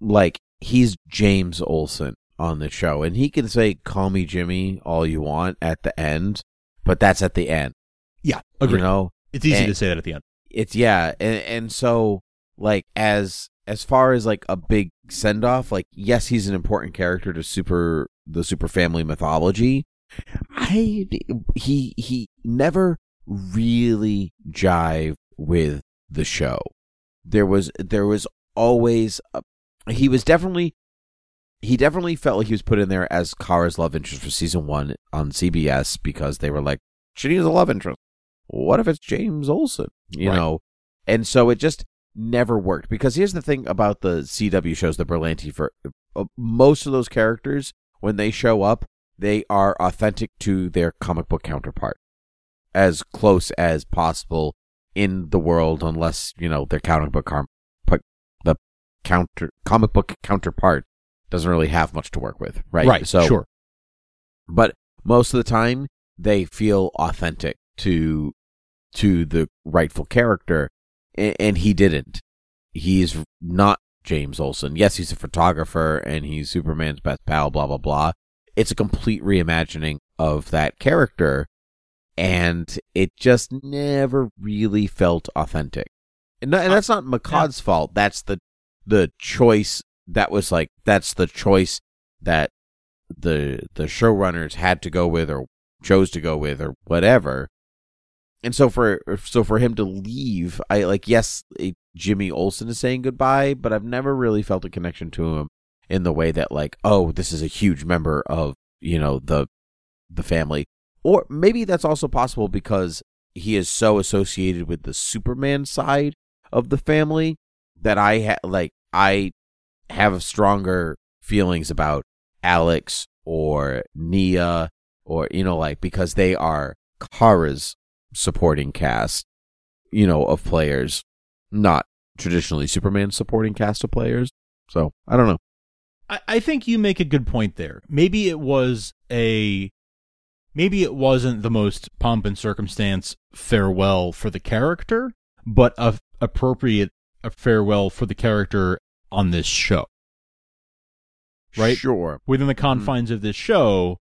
like he's James Olsen on the show and he can say call me Jimmy all you want at the end, but that's at the end. yeah, agree. You know, it's easy and- to say that at the end. it's yeah, and and so like as as far as like a big send off, like yes, he's an important character to super the super family mythology. I he he never really jive with the show. There was there was always a, he was definitely he definitely felt like he was put in there as Kara's love interest for season one on CBS because they were like she needs a love interest. What if it's James Olsen? You Right. know, and so it just never worked because here's the thing about the CW shows, the Berlanti for uh, most of those characters when they show up, they are authentic to their comic book counterpart, as close as possible in the world, unless you know their comic book pu- the counter comic book counterpart doesn't really have much to work with, right? Right. So, sure. but most of the time they feel authentic to to the rightful character, and, and he didn't. He's not James Olsen. Yes, he's a photographer and he's Superman's best pal. Blah blah blah. It's a complete reimagining of that character, and it just never really felt authentic. And, and uh, that's not Mehcad's fault. That's the the choice that was like that's the choice that the the showrunners had to go with or chose to go with or whatever. And so for so for him to leave, I like yes, eh, Jimmy Olsen is saying goodbye, but I've never really felt a connection to him in the way that like, oh, this is a huge member of, you know, the the family. Or maybe that's also possible because he is so associated with the Superman side of the family that I ha- like I have stronger feelings about Alex or Nia or you know like because they are Kara's supporting cast, you know, of players, not traditionally Superman supporting cast of players. So I don't know. I, I think you make a good point there. Maybe it was a maybe it wasn't the most pomp and circumstance farewell for the character, but a appropriate a farewell for the character on this show. Right? Sure. Within the confines of this show,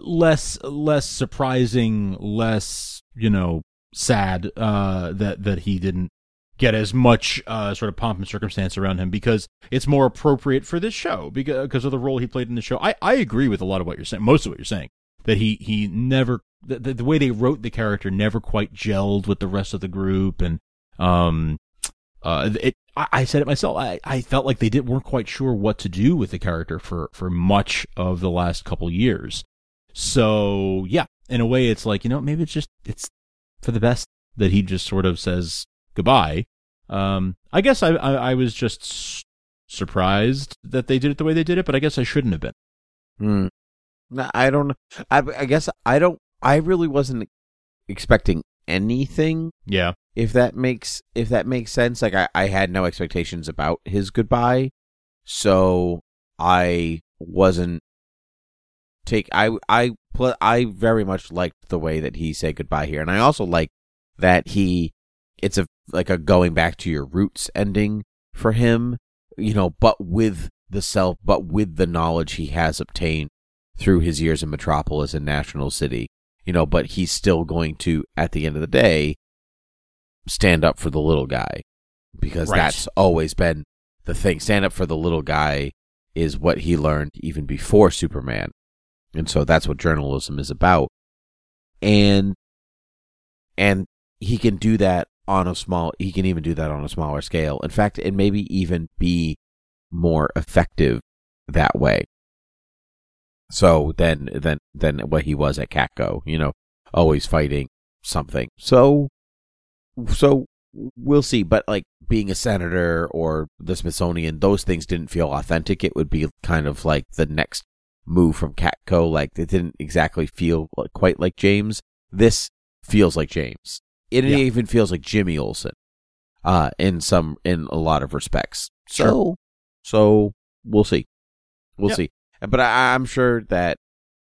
less less surprising, less, you know, sad uh that that he didn't get as much uh, sort of pomp and circumstance around him because it's more appropriate for this show because, because of the role he played in the show. I, I agree with a lot of what you're saying, most of what you're saying, that he, he never, the, the, the way they wrote the character never quite gelled with the rest of the group. And, um, uh, it, I, I said it myself. I, I felt like they didn't weren't quite sure what to do with the character for, for much of the last couple years. So yeah, in a way, it's like, you know, maybe it's just, it's for the best that he just sort of says, goodbye. Um, I guess I, I, I was just s- surprised that they did it the way they did it, but I guess I shouldn't have been. Hmm. No, I don't. I, I guess I don't. I really wasn't expecting anything. Yeah. If that makes if that makes sense. Like I, I had no expectations about his goodbye, so I wasn't take. I I I very much liked the way that he said goodbye here, and I also like that he. It's a like a going back to your roots ending for him, you know, but with the self, but with the knowledge he has obtained through his years in Metropolis and National City, you know, but he's still going to, at the end of the day, stand up for the little guy because Right. that's always been the thing. Stand up for the little guy is what he learned even before Superman. And so that's what journalism is about. And, and he can do that on a small, he can even do that on a smaller scale. In fact, and maybe even be more effective that way. So then, then, then what he was at Catco, you know, always fighting something. So, so we'll see. But like being a senator or the Smithsonian, those things didn't feel authentic. It would be kind of like the next move from Catco. Like it didn't exactly feel like- quite like James. This feels like James. It Yeah. even feels like Jimmy Olsen, uh, in some, in a lot of respects. So, Sure. so we'll see. We'll Yep. see. But I, I'm sure that,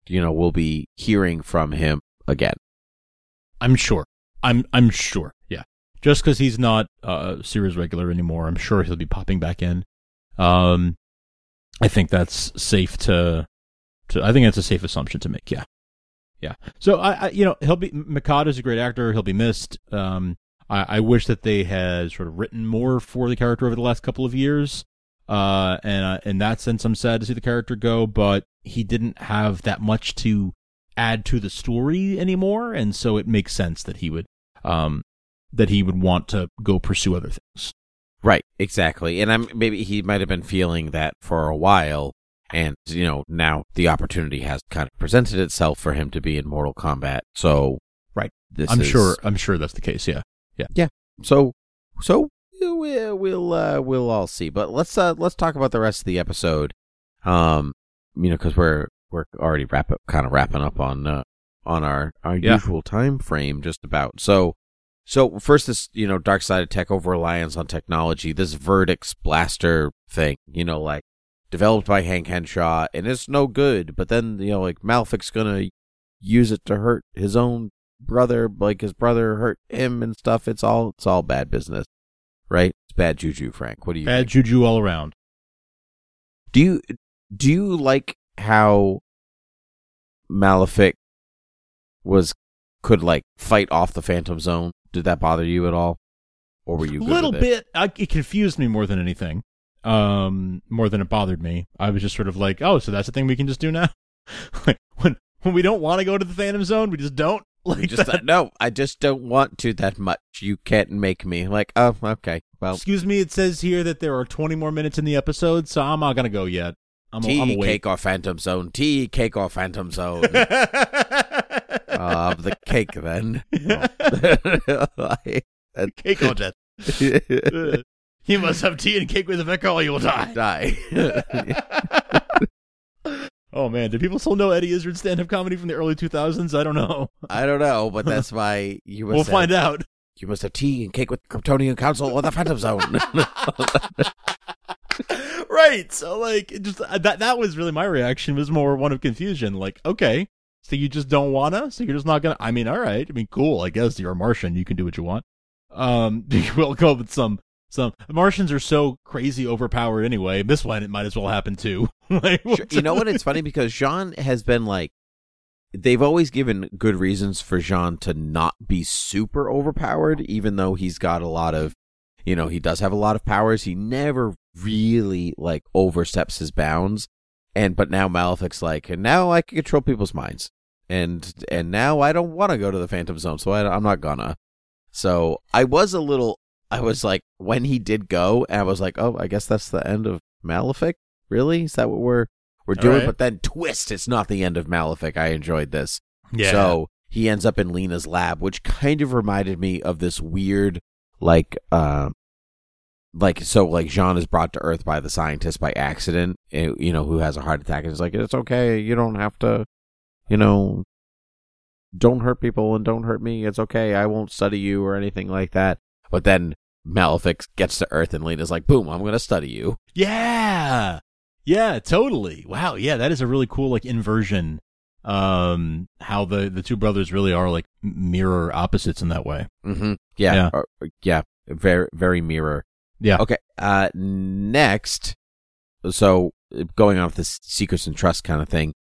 you know, we'll be hearing from him again. I'm sure. I'm I'm sure. Yeah. Just because he's not uh, a series regular anymore, I'm sure he'll be popping back in. Um, I think that's safe to. To I think that's a safe assumption to make. Yeah. Yeah. So I, I you know, he'll be Mehcad's a great actor. He'll be missed. Um, I, I wish that they had sort of written more for the character over the last couple of years. Uh, and uh, in that sense, I'm sad to see the character go, but he didn't have that much to add to the story anymore, and so it makes sense that he would, um, that he would want to go pursue other things. Right, exactly. And I'm maybe he might have been feeling that for a while, and you know now the opportunity has kind of presented itself for him to be in Mortal Kombat. So Right. this I'm is- sure. I'm sure that's the case. Yeah. Yeah. Yeah. So so we'll we'll uh, we'll all see. But let's uh, let's talk about the rest of the episode. Um, you know, because we're we're already wrap up, kind of wrapping up on uh, on our our Yeah. usual time frame, just about. So so first, this you know, dark side of tech over reliance on technology. This Verdix blaster thing, you know, like developed by Hank Henshaw, and it's no good. But then you know, like Malefic's gonna use it to hurt his own brother, like his brother hurt him and stuff. It's all it's all bad business, right? It's bad juju, Frank. What do you Bad think? juju all around. do you do you like how Malefic was could like fight off the Phantom Zone? Did that bother you at all, or were you A little bit. I, it confused me more than anything. Um, more than it bothered me. I was just sort of like, oh, so that's a thing we can just do now. [LAUGHS] like when when we don't want to go to the Phantom Zone, we just don't. [LAUGHS] Like Just that. no, I just don't want to that much. You can't make me like. Oh, okay. Well, Excuse me. It says here that there are 20 more minutes in the episode, so I'm not gonna go yet. I'm, tea, I'm a cake, or Phantom Zone. Tea, cake, or Phantom Zone. [LAUGHS] uh, of the cake, then. I- [LAUGHS] cake or death. [LAUGHS] you must have tea and cake with the Rebecca, or you will die. die. oh man, do people still know Eddie Izzard stand-up comedy from the early 2000s? I don't know. I don't know, but that's why you must We'll have, find out. You must have tea and cake with the Kryptonian Council or the Phantom Zone. [LAUGHS] right. So like, just that that was really my reaction was more one of confusion. Like, okay, so you just don't wanna, so you're just not gonna. I mean, all right. I mean, cool. I guess you're a Martian. You can do what you want. Um, [LAUGHS] will go with some. Some Martians are so crazy overpowered anyway. This one it might as well happen too. [LAUGHS] like, You know what? It's funny because J'onn has been like, they've always given good reasons for J'onn to not be super overpowered, even though he's got a lot of, you know, he does have a lot of powers. He never really like oversteps his bounds. And but now Malefic's like, and now I can control people's minds, and and now I don't want to go to the Phantom Zone, so I, I'm not gonna. So I was a little, I was like, when he did go, and I was like, oh, I guess that's the end of Malefic. Really? Is that what we're we're doing? right. But then twist, it's not the end of Malefic. I enjoyed this. yeah. So he ends up in Lena's lab, which kind of reminded me of this weird, like, uh, like so, like J'onn is brought to Earth by the scientist by accident. eh, You know, who has a heart attack and is like, "It's okay. You don't have to, you know, don't hurt people and don't hurt me. It's okay. I won't study you or anything like that." But then Malefic gets to Earth and Lena's like, "Boom! I'm to study you." Yeah. Yeah, totally. Wow. Yeah, that is a really cool like inversion. Um, how the the two brothers really are like mirror opposites in that way. Mm-hmm. Yeah, Yeah. or- yeah. Very, very mirror. Yeah. Okay. Uh, next, so going off this secrets and trust kind of thing,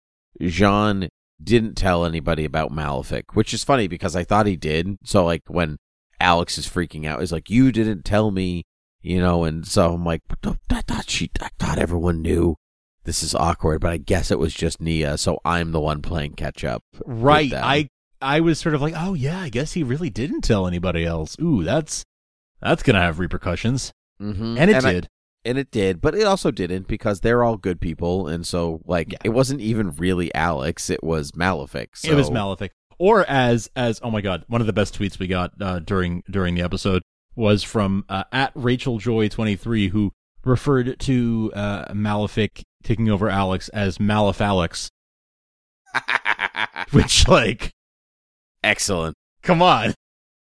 J'onn didn't tell anybody about Malefic, which is funny because I thought he did. So like when Alex is freaking out, he's like, "You didn't tell me," you know, and so I'm like, "But I thought she, I thought everyone knew." This is awkward, but I guess it was just Nia, so I'm the one playing catch up. Right. I I was sort of like, oh yeah, I guess he really didn't tell anybody else. Ooh, that's that's gonna have repercussions, Mhm. and it I- did. and it did, but it also didn't because they're all good people, and so like Yeah. it wasn't even really Alex; it was Malefic. So. It was Malefic. Or as as oh my god, one of the best tweets we got uh, during during the episode was from uh, at Rachel Joy twenty three who referred to uh, Malefic taking over Alex as Malefalex, [LAUGHS] which like Excellent. come on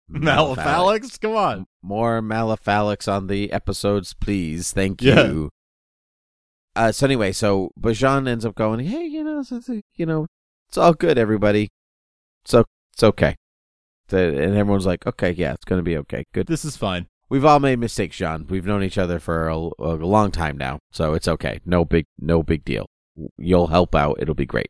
Malefalex, come on. More Malefalex on the episodes, please. Thank Yeah. you. Uh, so anyway, so Bajan ends up going, hey, you know, it's, you know, it's all good, everybody. So it's okay. And everyone's like, okay, yeah, it's gonna be okay. Good. This is fine. We've all made mistakes, J'onn. We've known each other for a, a long time now, so it's okay. No big, no big deal. You'll help out. It'll be great.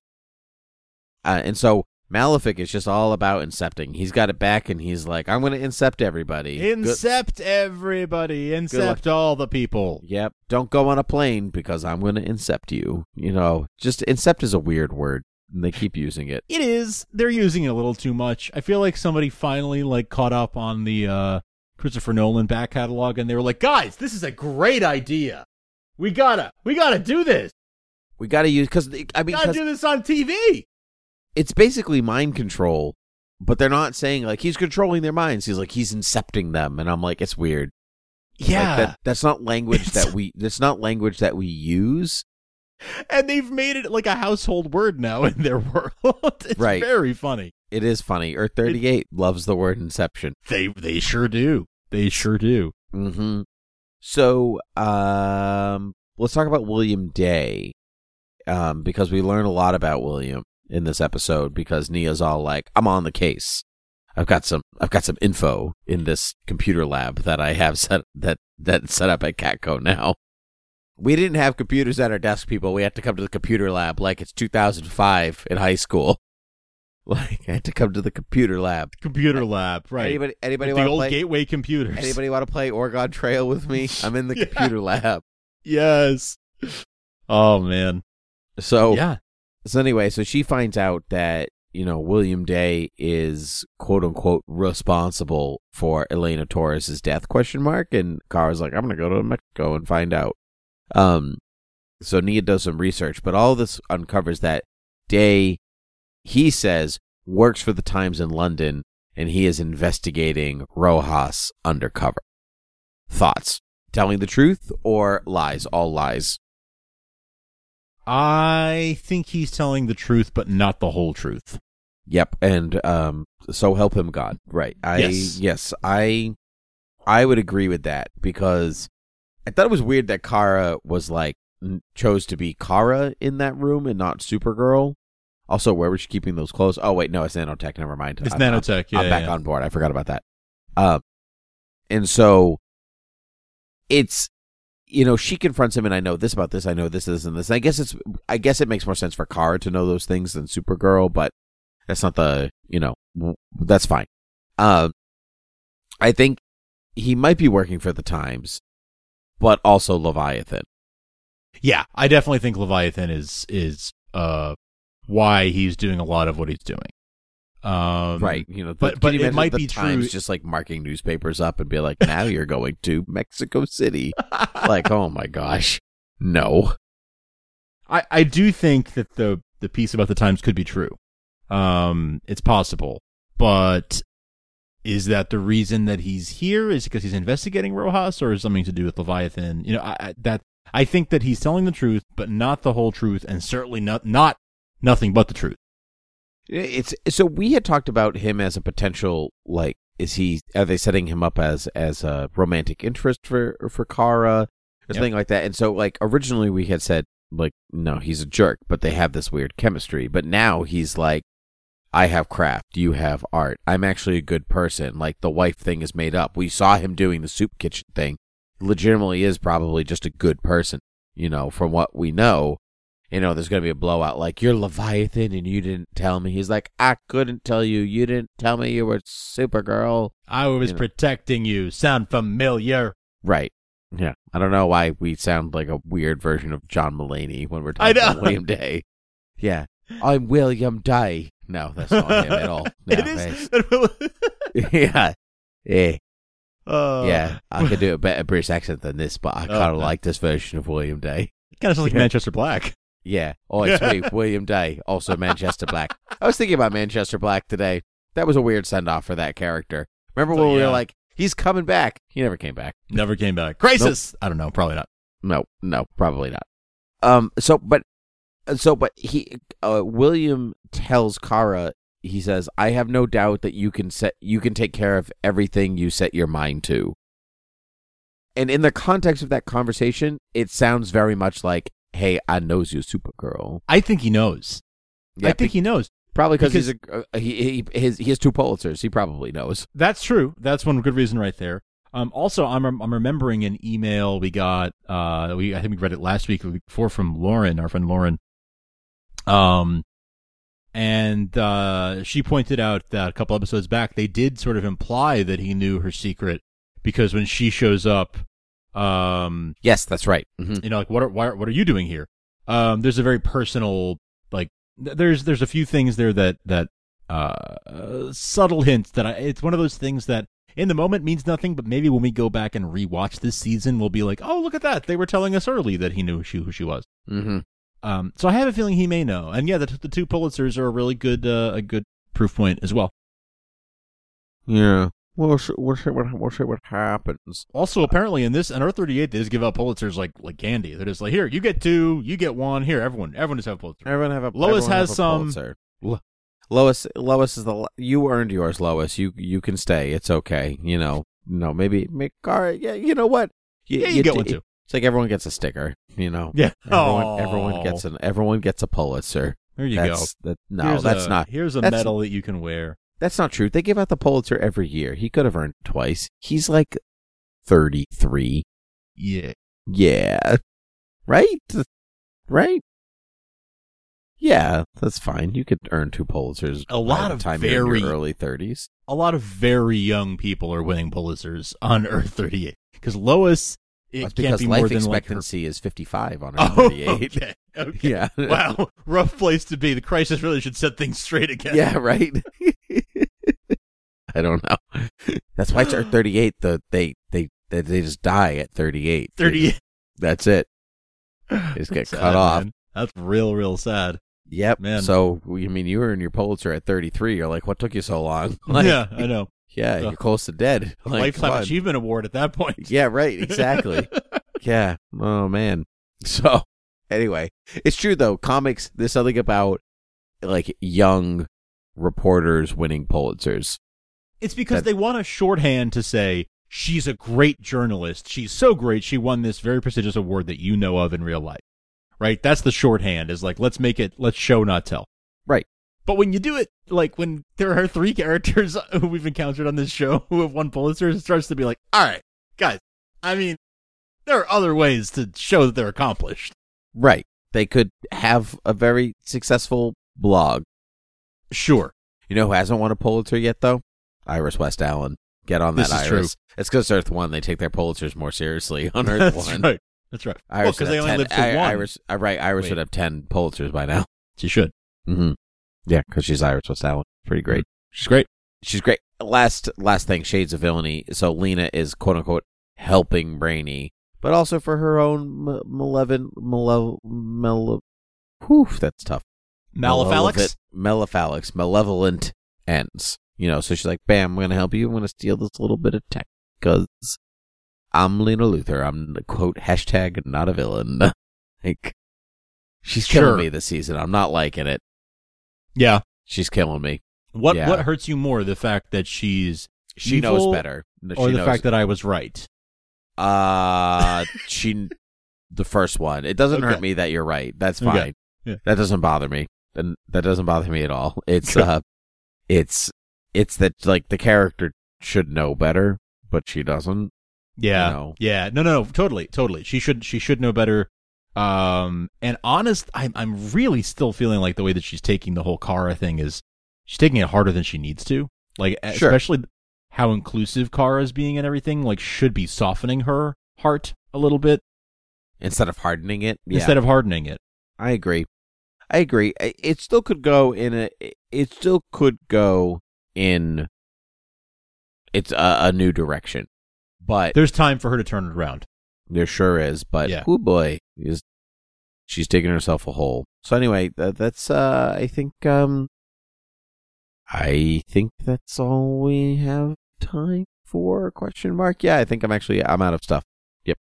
Uh, and so Malefic is just all about incepting. He's got it back, and he's like, "I'm going to incept everybody." Good- Incept everybody. Incept all the people. Yep. Don't go on a plane because I'm going to incept you. You know, just incept is a weird word, and they keep using it. It is. They're using it a little too much. I feel like somebody finally like caught up on the uh Christopher Nolan back catalog and they were like, "Guys, this is a great idea. We gotta, we gotta do this. We got to use because I mean, gotta do this on TV." it's basically mind control, but they're not saying like he's controlling their minds. He's like he's incepting them, and I'm like, it's weird. Like, Yeah, that, that's not language [LAUGHS] that we. That's not language that we use. And they've made it like a household word now in their [LAUGHS] world. it's Right. very funny. It is funny. Earth thirty eight loves the word inception. They they sure do. They sure do. Mm-hmm. So, um, let's talk about William Dey, um, because we learn a lot about William in this episode. Because Nia's all like, "I'm on the case. I've got some. I've got some info in this computer lab that I have set that that set up at Catco now." We didn't have computers at our desk, people. We had to come to the computer lab like it's 2005 in high school. [LAUGHS] Like I had to come to the computer lab. Computer lab, right? Anybody, anybody the want to old play? gateway computers. Anybody want to play Oregon Trail with me? [LAUGHS] I'm in the Yeah. computer lab. Yes. Oh man. So yeah. So anyway, so she finds out that you know William Dey is quote unquote responsible for Elena Torres's death question mark, and Kara's like, I'm gonna go to Mexico and find out. Um, so Nia does some research, but all this uncovers that Dey, he says, works for the Times in London, and he is investigating Rojas undercover. Thoughts? Telling the truth or lies? All lies. I think he's telling the truth, but not the whole truth. Yep, and um, so help him God. Right. I Yes. yes, I I would agree with that because I thought it was weird that Kara was like chose to be Kara in that room and not Supergirl. Also, where was she keeping those clothes? Oh wait, no, it's nanotech. Never mind. It's I'm- I'm- nanotech. Yeah, I'm back yeah. on board. I forgot about that. Um, and so it's you know she confronts him, and I know this about this, I know this, this, and this. And I guess it's I guess it makes more sense for Kara to know those things than Supergirl, but that's not the you know that's fine. Um, I think he might be working for the Times, but also Leviathan. Yeah, I definitely think Leviathan is is uh why he's doing a lot of what he's doing. Um, right. You know, but- but it might the be Times true- just like marking newspapers up and be like, now you're going to [LAUGHS] Mexico City. [LAUGHS] like, oh my gosh, no. I I do think that the the piece about the times could be true. Um, it's possible, but is that the reason that he's here? Is because he's investigating Rojas, or is something to do with Leviathan? You know, I, I, that I think that he's telling the truth, but not the whole truth, and certainly not not nothing but the truth. It's so we had talked about him as a potential like is he are they setting him up as as a romantic interest for for Kara or Yep. something like that and so like originally we had said like no he's a jerk but they have this weird chemistry but now he's like I have craft you have art I'm actually a good person like the wife thing is made up we saw him doing the soup kitchen thing legitimately is probably just a good person you know from what we know you know, there's going to be a blowout. Like, you're Leviathan and you didn't tell me. He's like, I couldn't tell you. You didn't tell me you were Supergirl. I was You know. protecting you. Sound familiar? Right. Yeah. I don't know why we sound like a weird version of John Mulaney when we're talking about William Dey. Yeah. I'm William Dey. No, that's not him at all. [LAUGHS] No, it is. hey. [LAUGHS] yeah. Yeah. Uh, Yeah. I could do a [LAUGHS] better British accent than this, but I Oh, kind of no. like this version of William Dey. Kind of sounds like Yeah. Manchester Black. Yeah. Oh, it's me, William Dey, also Manchester Black. I was thinking about Manchester Black today. That was a weird send off for that character. Remember when So, we were like, he's coming back? He never came back. Never came back. Crisis. I don't know. Probably not. No, no, probably not. Um. So, but, so, but he, uh, William tells Kara, he says, "I have no doubt that you can set, you can take care of everything you set your mind to." And in the context of that conversation, it sounds very much like, "Hey, I knows you, Supergirl." I think he knows. Yeah, I think he knows. Probably because he's a uh, he he his, he has two Pulitzers. He probably knows. That's true. That's one good reason right there. Um, also, I'm I'm remembering an email we got. Uh, we I think we read it last week or week before from Lauren, our friend Lauren. Um, and uh, she pointed out that a couple episodes back they did sort of imply that he knew her secret because when she shows up, um, Yes, that's right. hmm you know, like what are why, what are you doing here? Um, there's a very personal like there's there's a few things there that that uh, subtle hints that I, it's one of those things that in the moment means nothing, but maybe when we go back and rewatch this season, we'll be like, oh look at that, they were telling us early that he knew who she who she was. hmm Um, so I have a feeling he may know, and yeah, the, the two Pulitzers are a really good uh, a good proof point as well. Yeah. We'll see, we'll see what we'll see what happens. Also, apparently in this on Earth 38, they just give out Pulitzers like like candy. They're just like, here, you get two, you get one. Here, everyone, everyone just have a Pulitzer. Everyone have a Lois has a some- Pulitzer. Lo- Lois Lois is the you earned yours, Lois. You you can stay. It's okay. You know. No, maybe make Kara. Yeah, you know what? Yeah, you get d- one too. It's like everyone gets a sticker, you know. Yeah. Everyone, everyone gets an everyone gets a Pulitzer. There you that's, That, no. Here's that's a- not Here's a that's- medal that you can wear. that's not true. They give out the Pulitzer every year. He could have earned it twice. He's like thirty three. Yeah. Yeah. Right? Right? Yeah, that's fine. You could earn two Pulitzers A by lot the of time you're in very- your early 30s. A lot of very young people are winning Pulitzers on Earth 38 because Lois it That's can't because be life more than like her. expectancy is 55 on [LAUGHS] Oh, 38. okay. okay. Yeah. [LAUGHS] Wow, rough place to be. The crisis really should set things straight again. Yeah, right. [LAUGHS] I don't know. That's why it's Earth [GASPS] 38. The they they they, they just die at 38. 38. just- That's it. just get Sad, cut off. man. That's real, real sad. Yep. Man. So I mean, you were in your Pulitzer at 33. You're like, what took you so long? Like, yeah, I know. Yeah, you're close to dead. [LAUGHS] Like, Lifetime. Achievement Award at that point. Yeah, right. Exactly. [LAUGHS] yeah. Oh man. So anyway, it's true though. Comics. There's something about like young reporters winning Pulitzers. It's because That- they want a shorthand to say she's a great journalist. She's so great. She won this very prestigious award that you know of in real life. Right? That's the shorthand is like, let's make it, let's show, not tell. Right. But when you do it, like when there are three characters [LAUGHS] who we've encountered on this show [LAUGHS] who have won Pulitzers, it starts to be like, all right, guys, I mean, there are other ways to show that they're accomplished. Right. They could have a very successful blog. Sure. You know who hasn't won a Pulitzer yet though? Iris West Allen. Get on that, Iris. It's because Earth One. They take their Pulitzers more seriously on [LAUGHS] Earth That's One. right. That's right. Well, Iris because they only 10 live to I- one. Iris, uh, right? Iris Wait. would have ten Pulitzers by now. She should. Mm-hmm. Yeah, because she's Iris West Allen. Pretty great. Mm-hmm. She's great. She's great. Last last thing, shades of villainy. So Lena is quote unquote helping Brainy, but also for her own ma- malevolent, malev, male, whew, that's tough. Malefalix? Malefalix, malevolent ends. You know, so she's like, "Bam, I'm going to help you. I'm going to steal this little bit of tech because I'm Lena Luthor. I'm the quote hashtag not a villain." [LAUGHS] like, she's Sure. killing me this season. I'm not liking it. Yeah. She's killing me. What Yeah. what hurts you more, the fact that she's She evil knows better. or She the knows- fact that I was right? Uh, [LAUGHS] she, the first one. It doesn't hurt me that you're right. That's Okay. fine. Yeah. That doesn't bother me. And that doesn't bother me at all. It's Good. uh, it's it's that like the character should know better, but she doesn't. Yeah. Know. Yeah. No, no, no, totally, totally. She should she should know better. Um and honest, I'm I'm really still feeling like the way that she's taking the whole Kara thing is she's taking it harder than she needs to. Like Sure. especially how inclusive Kara is being and everything, like should be softening her heart a little bit Instead of hardening it, yeah, instead of hardening it. I agree. I agree. It still could go in a. It still could go in. It's a, a new direction, but There's time for her to turn it around. There sure is, but Yeah. oh boy, is she's digging herself a hole. So anyway, that, that's uh I think um I think that's all we have time for question mark. Yeah, I think I'm actually I'm out of stuff. Yep,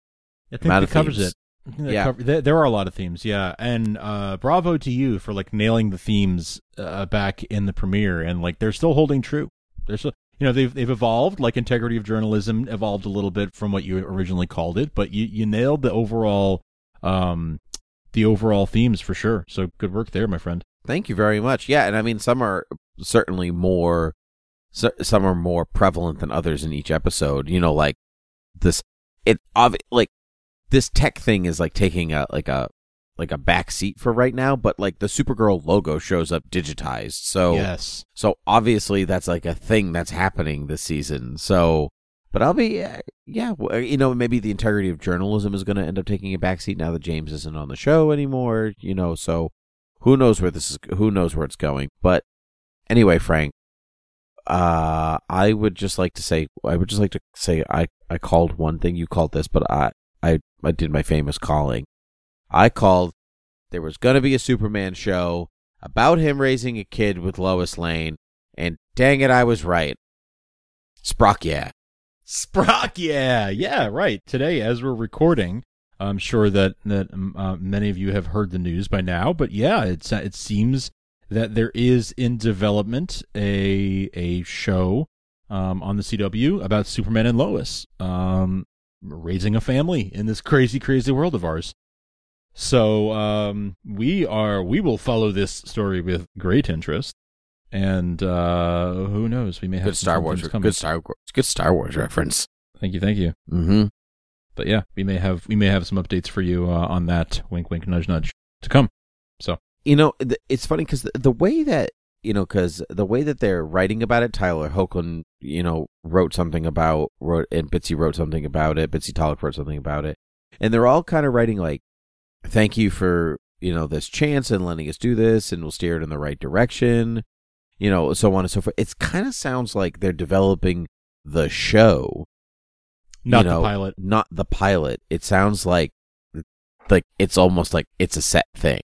I think that covers themes. it. Yeah. cover- there, there are a lot of themes, yeah, and uh, bravo to you for like nailing the themes uh, back in the premiere, and like they're still holding true. They're still, you know, they've they've evolved. Like integrity of journalism evolved a little bit from what you originally called it, but you you nailed the overall, um, the overall themes for sure. So good work there, my friend. Thank you very much. Yeah, and I mean some are certainly more so- some are more prevalent than others in each episode. You know, like this it obvi- like this tech thing is like taking a like a like a back seat for right now, but like the Supergirl logo shows up digitized. So yes, so obviously that's like a thing that's happening this season. So but I'll be uh, yeah, you know, maybe the integrity of journalism is going to end up taking a back seat now that James isn't on the show anymore, you know, so who knows where this is who knows where it's going. But anyway, Frank, uh I would just like to say I would just like to say I I called one thing you called this, but I I I did my famous calling. I called there was going to be a Superman show about him raising a kid with Lois Lane, and dang it, I was right. Sprock, yeah. Sprock, yeah, yeah, right. Today, as we're recording, I'm sure that that uh, many of you have heard the news by now, but yeah, it's uh, it seems that there is in development a a show um, on the CW about Superman and Lois. Um, raising a family in this crazy, crazy world of ours. So um, we are we will follow this story with great interest, and uh, who knows, we may have Good some Star Wars. coming. Good Star Wars. Good Star Wars reference. Thank you, thank you. Mm-hmm. But yeah, we may have we may have some updates for you uh, on that. Wink, wink, nudge, nudge to come. So You know, th- it's funny because the, the way that you know, because the way that they're writing about it, Tyler Hoechlin, you know, wrote something about wrote and Bitsie wrote something about it. Bitsie Tulloch wrote something about it, and they're all kind of writing like, "Thank you for you know this chance and letting us do this, and we'll steer it in the right direction." You know, so on and so forth. It kind of sounds like they're developing the show, not You know, the pilot. not the pilot. It sounds like like it's almost like it's a set thing.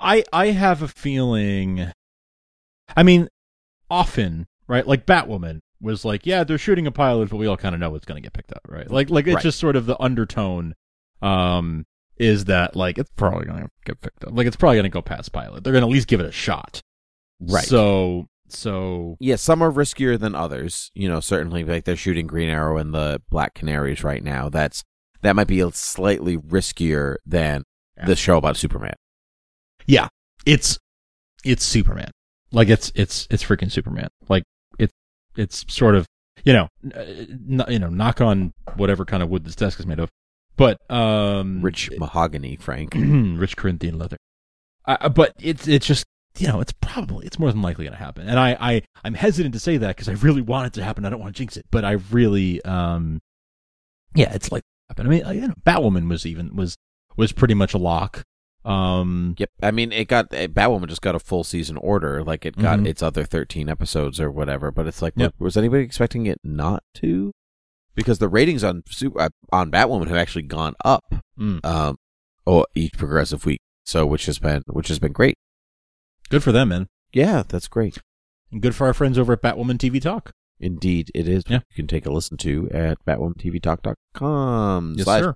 I I have a feeling. I mean, often, right? Like Batwoman was like, yeah, they're shooting a pilot, but we all kind of know it's going to get picked up, right? Like, like it's Right. just sort of the undertone. Um, is that like it's probably going to get picked up? Like, it's probably going to go past pilot. They're going to at least give it a shot. So, so Yeah, some are riskier than others. You know, certainly like they're shooting Green Arrow and the Black Canaries right now. That's that might be a slightly riskier than Yeah. the show about Superman. yeah, it's it's Superman. Like it's it's it's freaking Superman. Like it's it's sort of you know n- n- you know knock on whatever kind of wood this desk is made of, but um Rich mahogany, Frank. [CLEARS THROAT] rich Corinthian leather. Uh, but it's it's just you know it's probably it's more than likely going to happen, and I I I'm hesitant to say that because I really want it to happen. I don't want to jinx it, but I really um yeah it's like happen. I mean you know Batwoman was even was was pretty much a lock. Um Yep. I mean, it got eh, Batwoman just got a full season order. Like it got Mhm. its other thirteen episodes or whatever. But it's like, Yep. was anybody expecting it not to? Because the ratings on Su- uh, on Batwoman have actually gone up. mm, Um, oh, each progressive week. So which has been which has been great. Good for them, man, Yeah, that's great. and good for our friends over at Batwoman TV Talk. Indeed, it is. Yeah. You can take a listen to at batwomantvtalk.com. Yes, slash sir.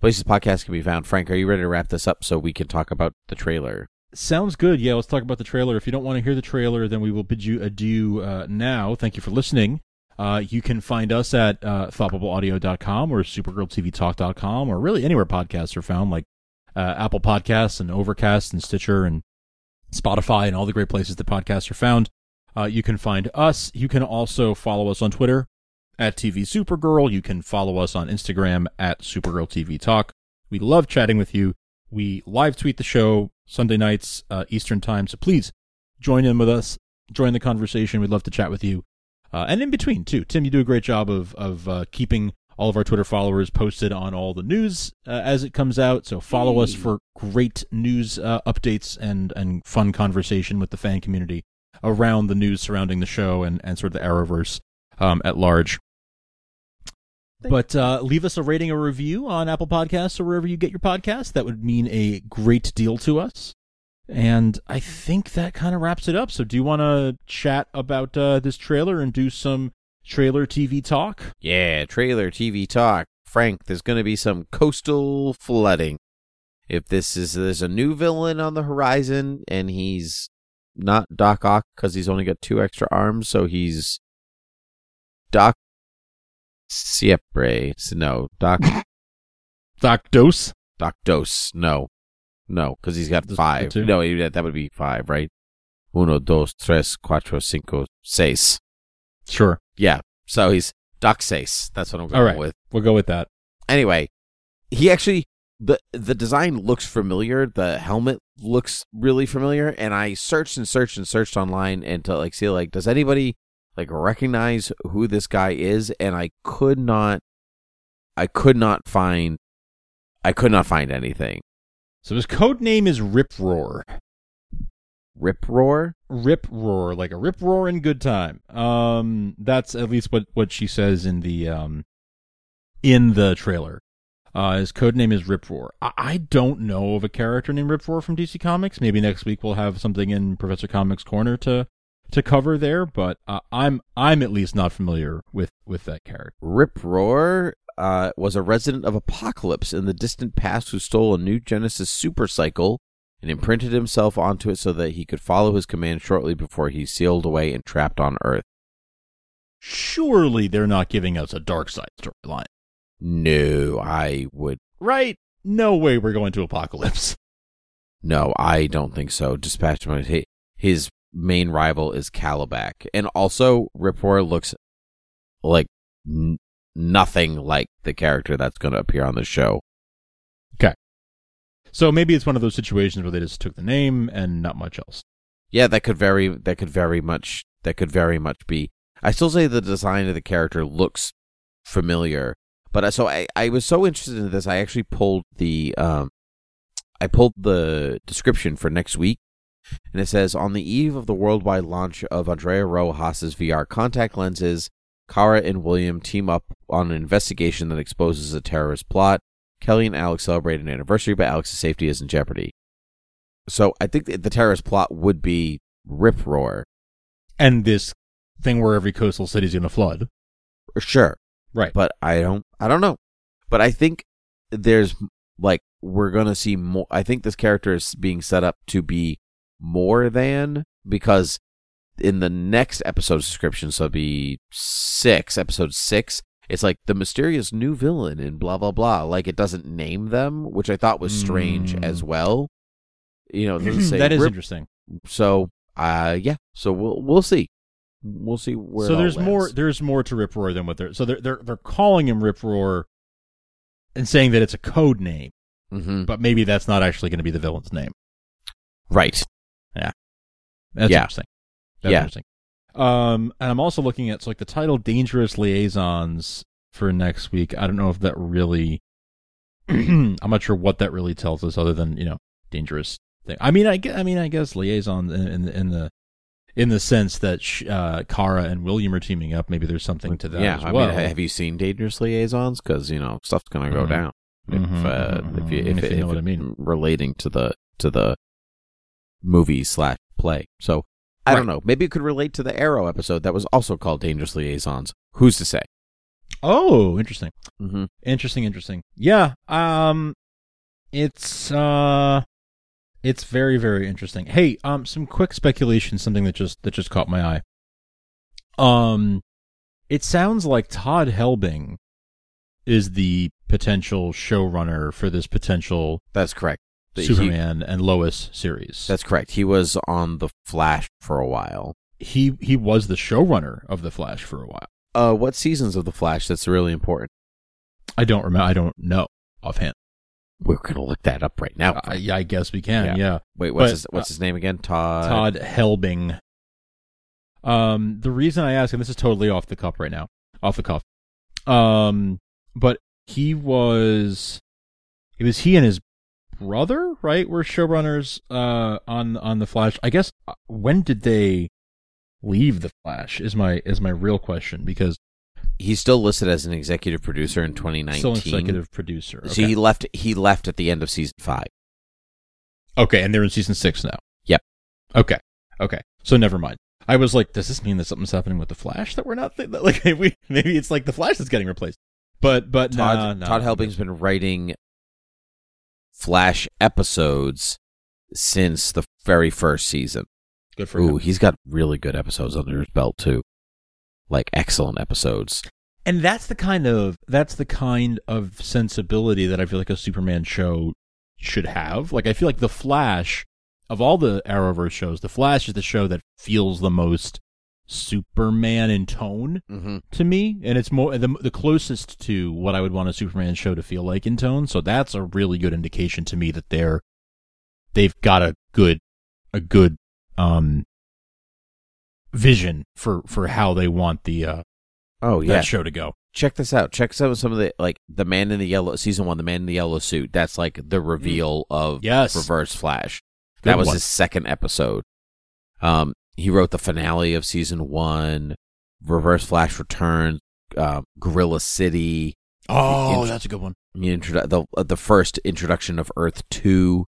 Places podcast can be found. Frank, are you ready to wrap this up so we can talk about the trailer? Sounds good. Yeah, let's talk about the trailer. If you don't want to hear the trailer, then we will bid you adieu uh, now. Thank you for listening. Uh, you can find us at uh, thoughtbubble.audio.com or supergirltvtalk.com or really anywhere podcasts are found, like uh, Apple Podcasts and Overcast and Stitcher and Spotify and all the great places that podcasts are found. Uh, you can find us. You can also follow us on Twitter at TV Supergirl. You can follow us on Instagram at Supergirl TV Talk. We love chatting with you. We live tweet the show Sunday nights uh, Eastern time. So please join in with us, join the conversation. We'd love to chat with you, uh, and in between too. Tim, you do a great job of of uh, keeping all of our Twitter followers posted on all the news uh, as it comes out. So follow us for great news uh, updates and and fun conversation with the fan community around the news surrounding the show and and sort of the Arrowverse um, at large. But uh, leave us a rating or review on Apple Podcasts or wherever you get your podcasts. That would mean a great deal to us. And I think that kind of wraps it up. So, do you want to chat about uh, this trailer and do some trailer TV talk? Yeah, trailer TV talk. Frank, there's going to be some coastal flooding. If this is there's a new villain on the horizon and he's not Doc Ock because he's only got two extra arms, so he's Doc Siempre. No, Doc [LAUGHS] Doc Dose? Doc Dos. No, no, because he's got five. two? No, that would be five, right? Uno, dos, tres, cuatro, cinco, seis. Sure. Yeah, so he's Seis. That's what I'm going All right. with. We'll go with that. anyway, he actually the the design looks familiar. The helmet looks really familiar, and I searched and searched and searched online and to like see like does anybody like recognize who this guy is? And I could not, I could not find, I could not find anything. So, his code name is Rip Roar. Rip Roar. Rip Roar, like a rip roar in good time. Um, that's at least what, what she says in the um, in the trailer. Uh, his code name is Rip Roar. I, I don't know of a character named Rip Roar from DC Comics. Maybe next week we'll have something in Professor Comics Corner to to cover there. But uh, I'm I'm at least not familiar with with that character. Rip Roar uh, was a resident of Apokolips in the distant past who stole a new Genesis supercycle and imprinted himself onto it so that he could follow his command shortly before he sealed away and trapped on Earth. Surely they're not giving us a Darkseid storyline. No, I would. Right? No way we're going to Apokolips. [LAUGHS] No, I don't think so. Dispatch his, his main rival is Kalibak, and also Rip Roar looks like n- nothing like the character that's going to appear on the show. So maybe it's one of those situations where they just took the name and not much else. Yeah, that could very that could very much that could very much be. I still say the design of the character looks familiar, but I, so I I was so interested in this I actually pulled the um I pulled the description for next week and it says on the eve of the worldwide launch of Andrea Rojas's VR contact lenses, Kara and William team up on an investigation that exposes a terrorist plot. Kelly and Alex celebrate an anniversary, but Alex's safety is in jeopardy. So I think the terrorist plot would be Rip Roar. And this thing where every coastal city's going to flood. Sure. Right. But I don't I don't know. But I think there's like we're going to see more I think this character is being set up to be more than because in the next episode description so it'll be 6 episode 6 it's like the mysterious new villain and blah blah blah like it doesn't name them which I thought was strange Mm. as well. You know, [CLEARS THROAT] that is Rip- interesting. so uh yeah, so we'll we'll see. We'll see where so there's more there's more to Rip Roar than what they're so they're they're they're calling him Rip Roar and saying that it's a code name, Mhm. but maybe that's not actually going to be the villain's name. Right. Yeah. That's Yeah. interesting. That's Yeah. interesting. Um, and I'm also looking at so like the title "Dangerous Liaisons" for next week. I don't know if that really. [CLEARS THROAT] I'm not sure what that really tells us, other than you know, dangerous thing. I mean, I guess, I mean, I guess liaison in, in, in the in the sense that uh, Kara and William are teaming up. Maybe there's something to that. yeah, as I well. mean, have you seen Dangerous Liaisons? Because you know stuff's gonna go Mhm. down if Mhm, uh, mhm, if you mhm, if, if you know if what I mean. relating to the to the movie slash play. So I don't know. Maybe it could relate to the Arrow episode that was also called Dangerous Liaisons. Who's to say? Oh, interesting. Mm-hmm. Interesting, interesting. Yeah. Um it's uh it's very very interesting. Hey, um some quick speculation something that just that just caught my eye. Um it sounds like Todd Helbing is the potential showrunner for this potential That's correct. The- he- Superman and Lois series. that's correct. He was on the Flash for a while. he he was the showrunner of the Flash for a while. Uh, what seasons of the Flash? That's really important. I don't remember I don't know offhand. We're gonna look that up right now. I, I guess we can. Yeah. yeah. Wait, what's but, his what's his name again? Todd. Todd Helbing. Um, the reason I ask, and this is totally off the cuff right now, off the cuff. Um, but he was, it was he and his brother, right? Were showrunners uh on on the Flash. I guess uh, when did they leave the Flash? Is my is my real question because He's still listed as an executive producer in 2019. still executive producer. So Okay. he left. He left at the end of season five. okay, and they're in season six now. Yep. Okay. Okay. So never mind. I was like, does this mean that something's happening with the Flash that we're not th- that, [LAUGHS] like we maybe it's like the Flash that's getting replaced. But but Todd nah, nah. Todd Helbing's been writing Flash episodes since the very first season. good for Ooh, him. he's got really good episodes under his belt too. Like excellent episodes. And that's the kind of that's the kind of sensibility that I feel like a Superman show should have. Like I feel like the Flash of all the Arrowverse shows, the Flash is the show that feels the most Superman in tone. Mm-hmm. to me, and it's more the, the closest to what I would want a Superman show to feel like in tone. So that's a really good indication to me that they're they've got a good a good um vision for for how they want the uh Oh that yeah, show to go. check this out. Check some some of the like the man in the yellow season one, the man in the yellow suit. That's like the reveal of Yes. Reverse Flash. Good that was one. his second episode. Um, he wrote the finale of season one, Reverse Flash Returns, uh, Gorilla City, Oh, int- that's a good one. the, introdu- the uh, the first introduction of Earth Two,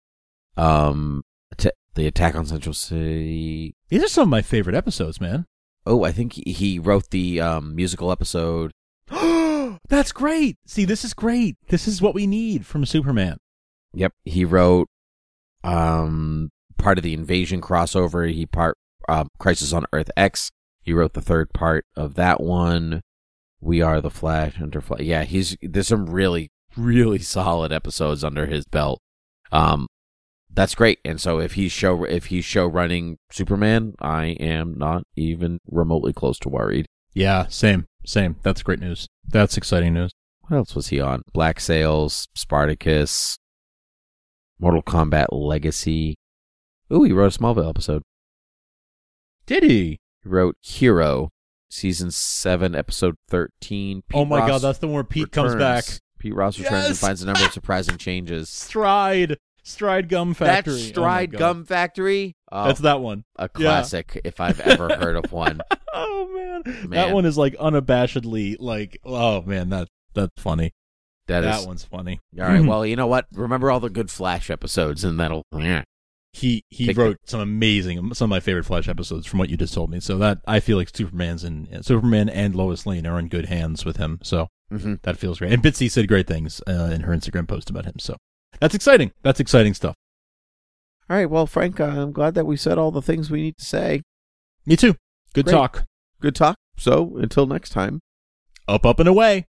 um, t- the attack on Central City. These are some of my favorite episodes, man. Oh, I think he, he wrote the um, musical episode. [GASPS] that's great. See, this is great. This is what we need from Superman. Yep, he wrote um part of the Invasion crossover. He part um, Crisis on Earth X. He wrote the third part of that one. We are the Flash under Flash. Yeah, he's there's some really really solid episodes under his belt. Um, that's great. And so if he's show if he's show running Superman, I am not even remotely close to worried. Yeah, same, same. That's great news. That's exciting news. What else was he on? Black Sails, Spartacus, Mortal Kombat Legacy. Ooh, he wrote a Smallville episode. Did he? He wrote Hero, season seven, episode thirteen. Pete oh my Ross god, that's the one where Pete comes back. Pete Ross returns and finds a number of surprising changes. [LAUGHS] Stride, Stride Gum Factory. That Oh Stride God. Gum Factory. Oh, That's that one. a classic if I've ever heard of one. [LAUGHS] Oh man. that one is like unabashedly like. Oh man, that that's funny. That that is one's funny. all right. [LAUGHS] Well, you know what? Remember all the good Flash episodes, and that'll. Yeah. He he Take wrote some amazing some of my favorite Flash episodes from what you just told me. So that I feel like Superman's and Superman and Lois Lane are in good hands with him. So hmm that feels great. And Bitsie said great things uh, in her Instagram post about him. So that's exciting. That's exciting stuff. All right. Well, Frank, I'm glad that we said all the things we need to say. Me too. Good Great. talk. Good talk. So until next time. Up, up, and away.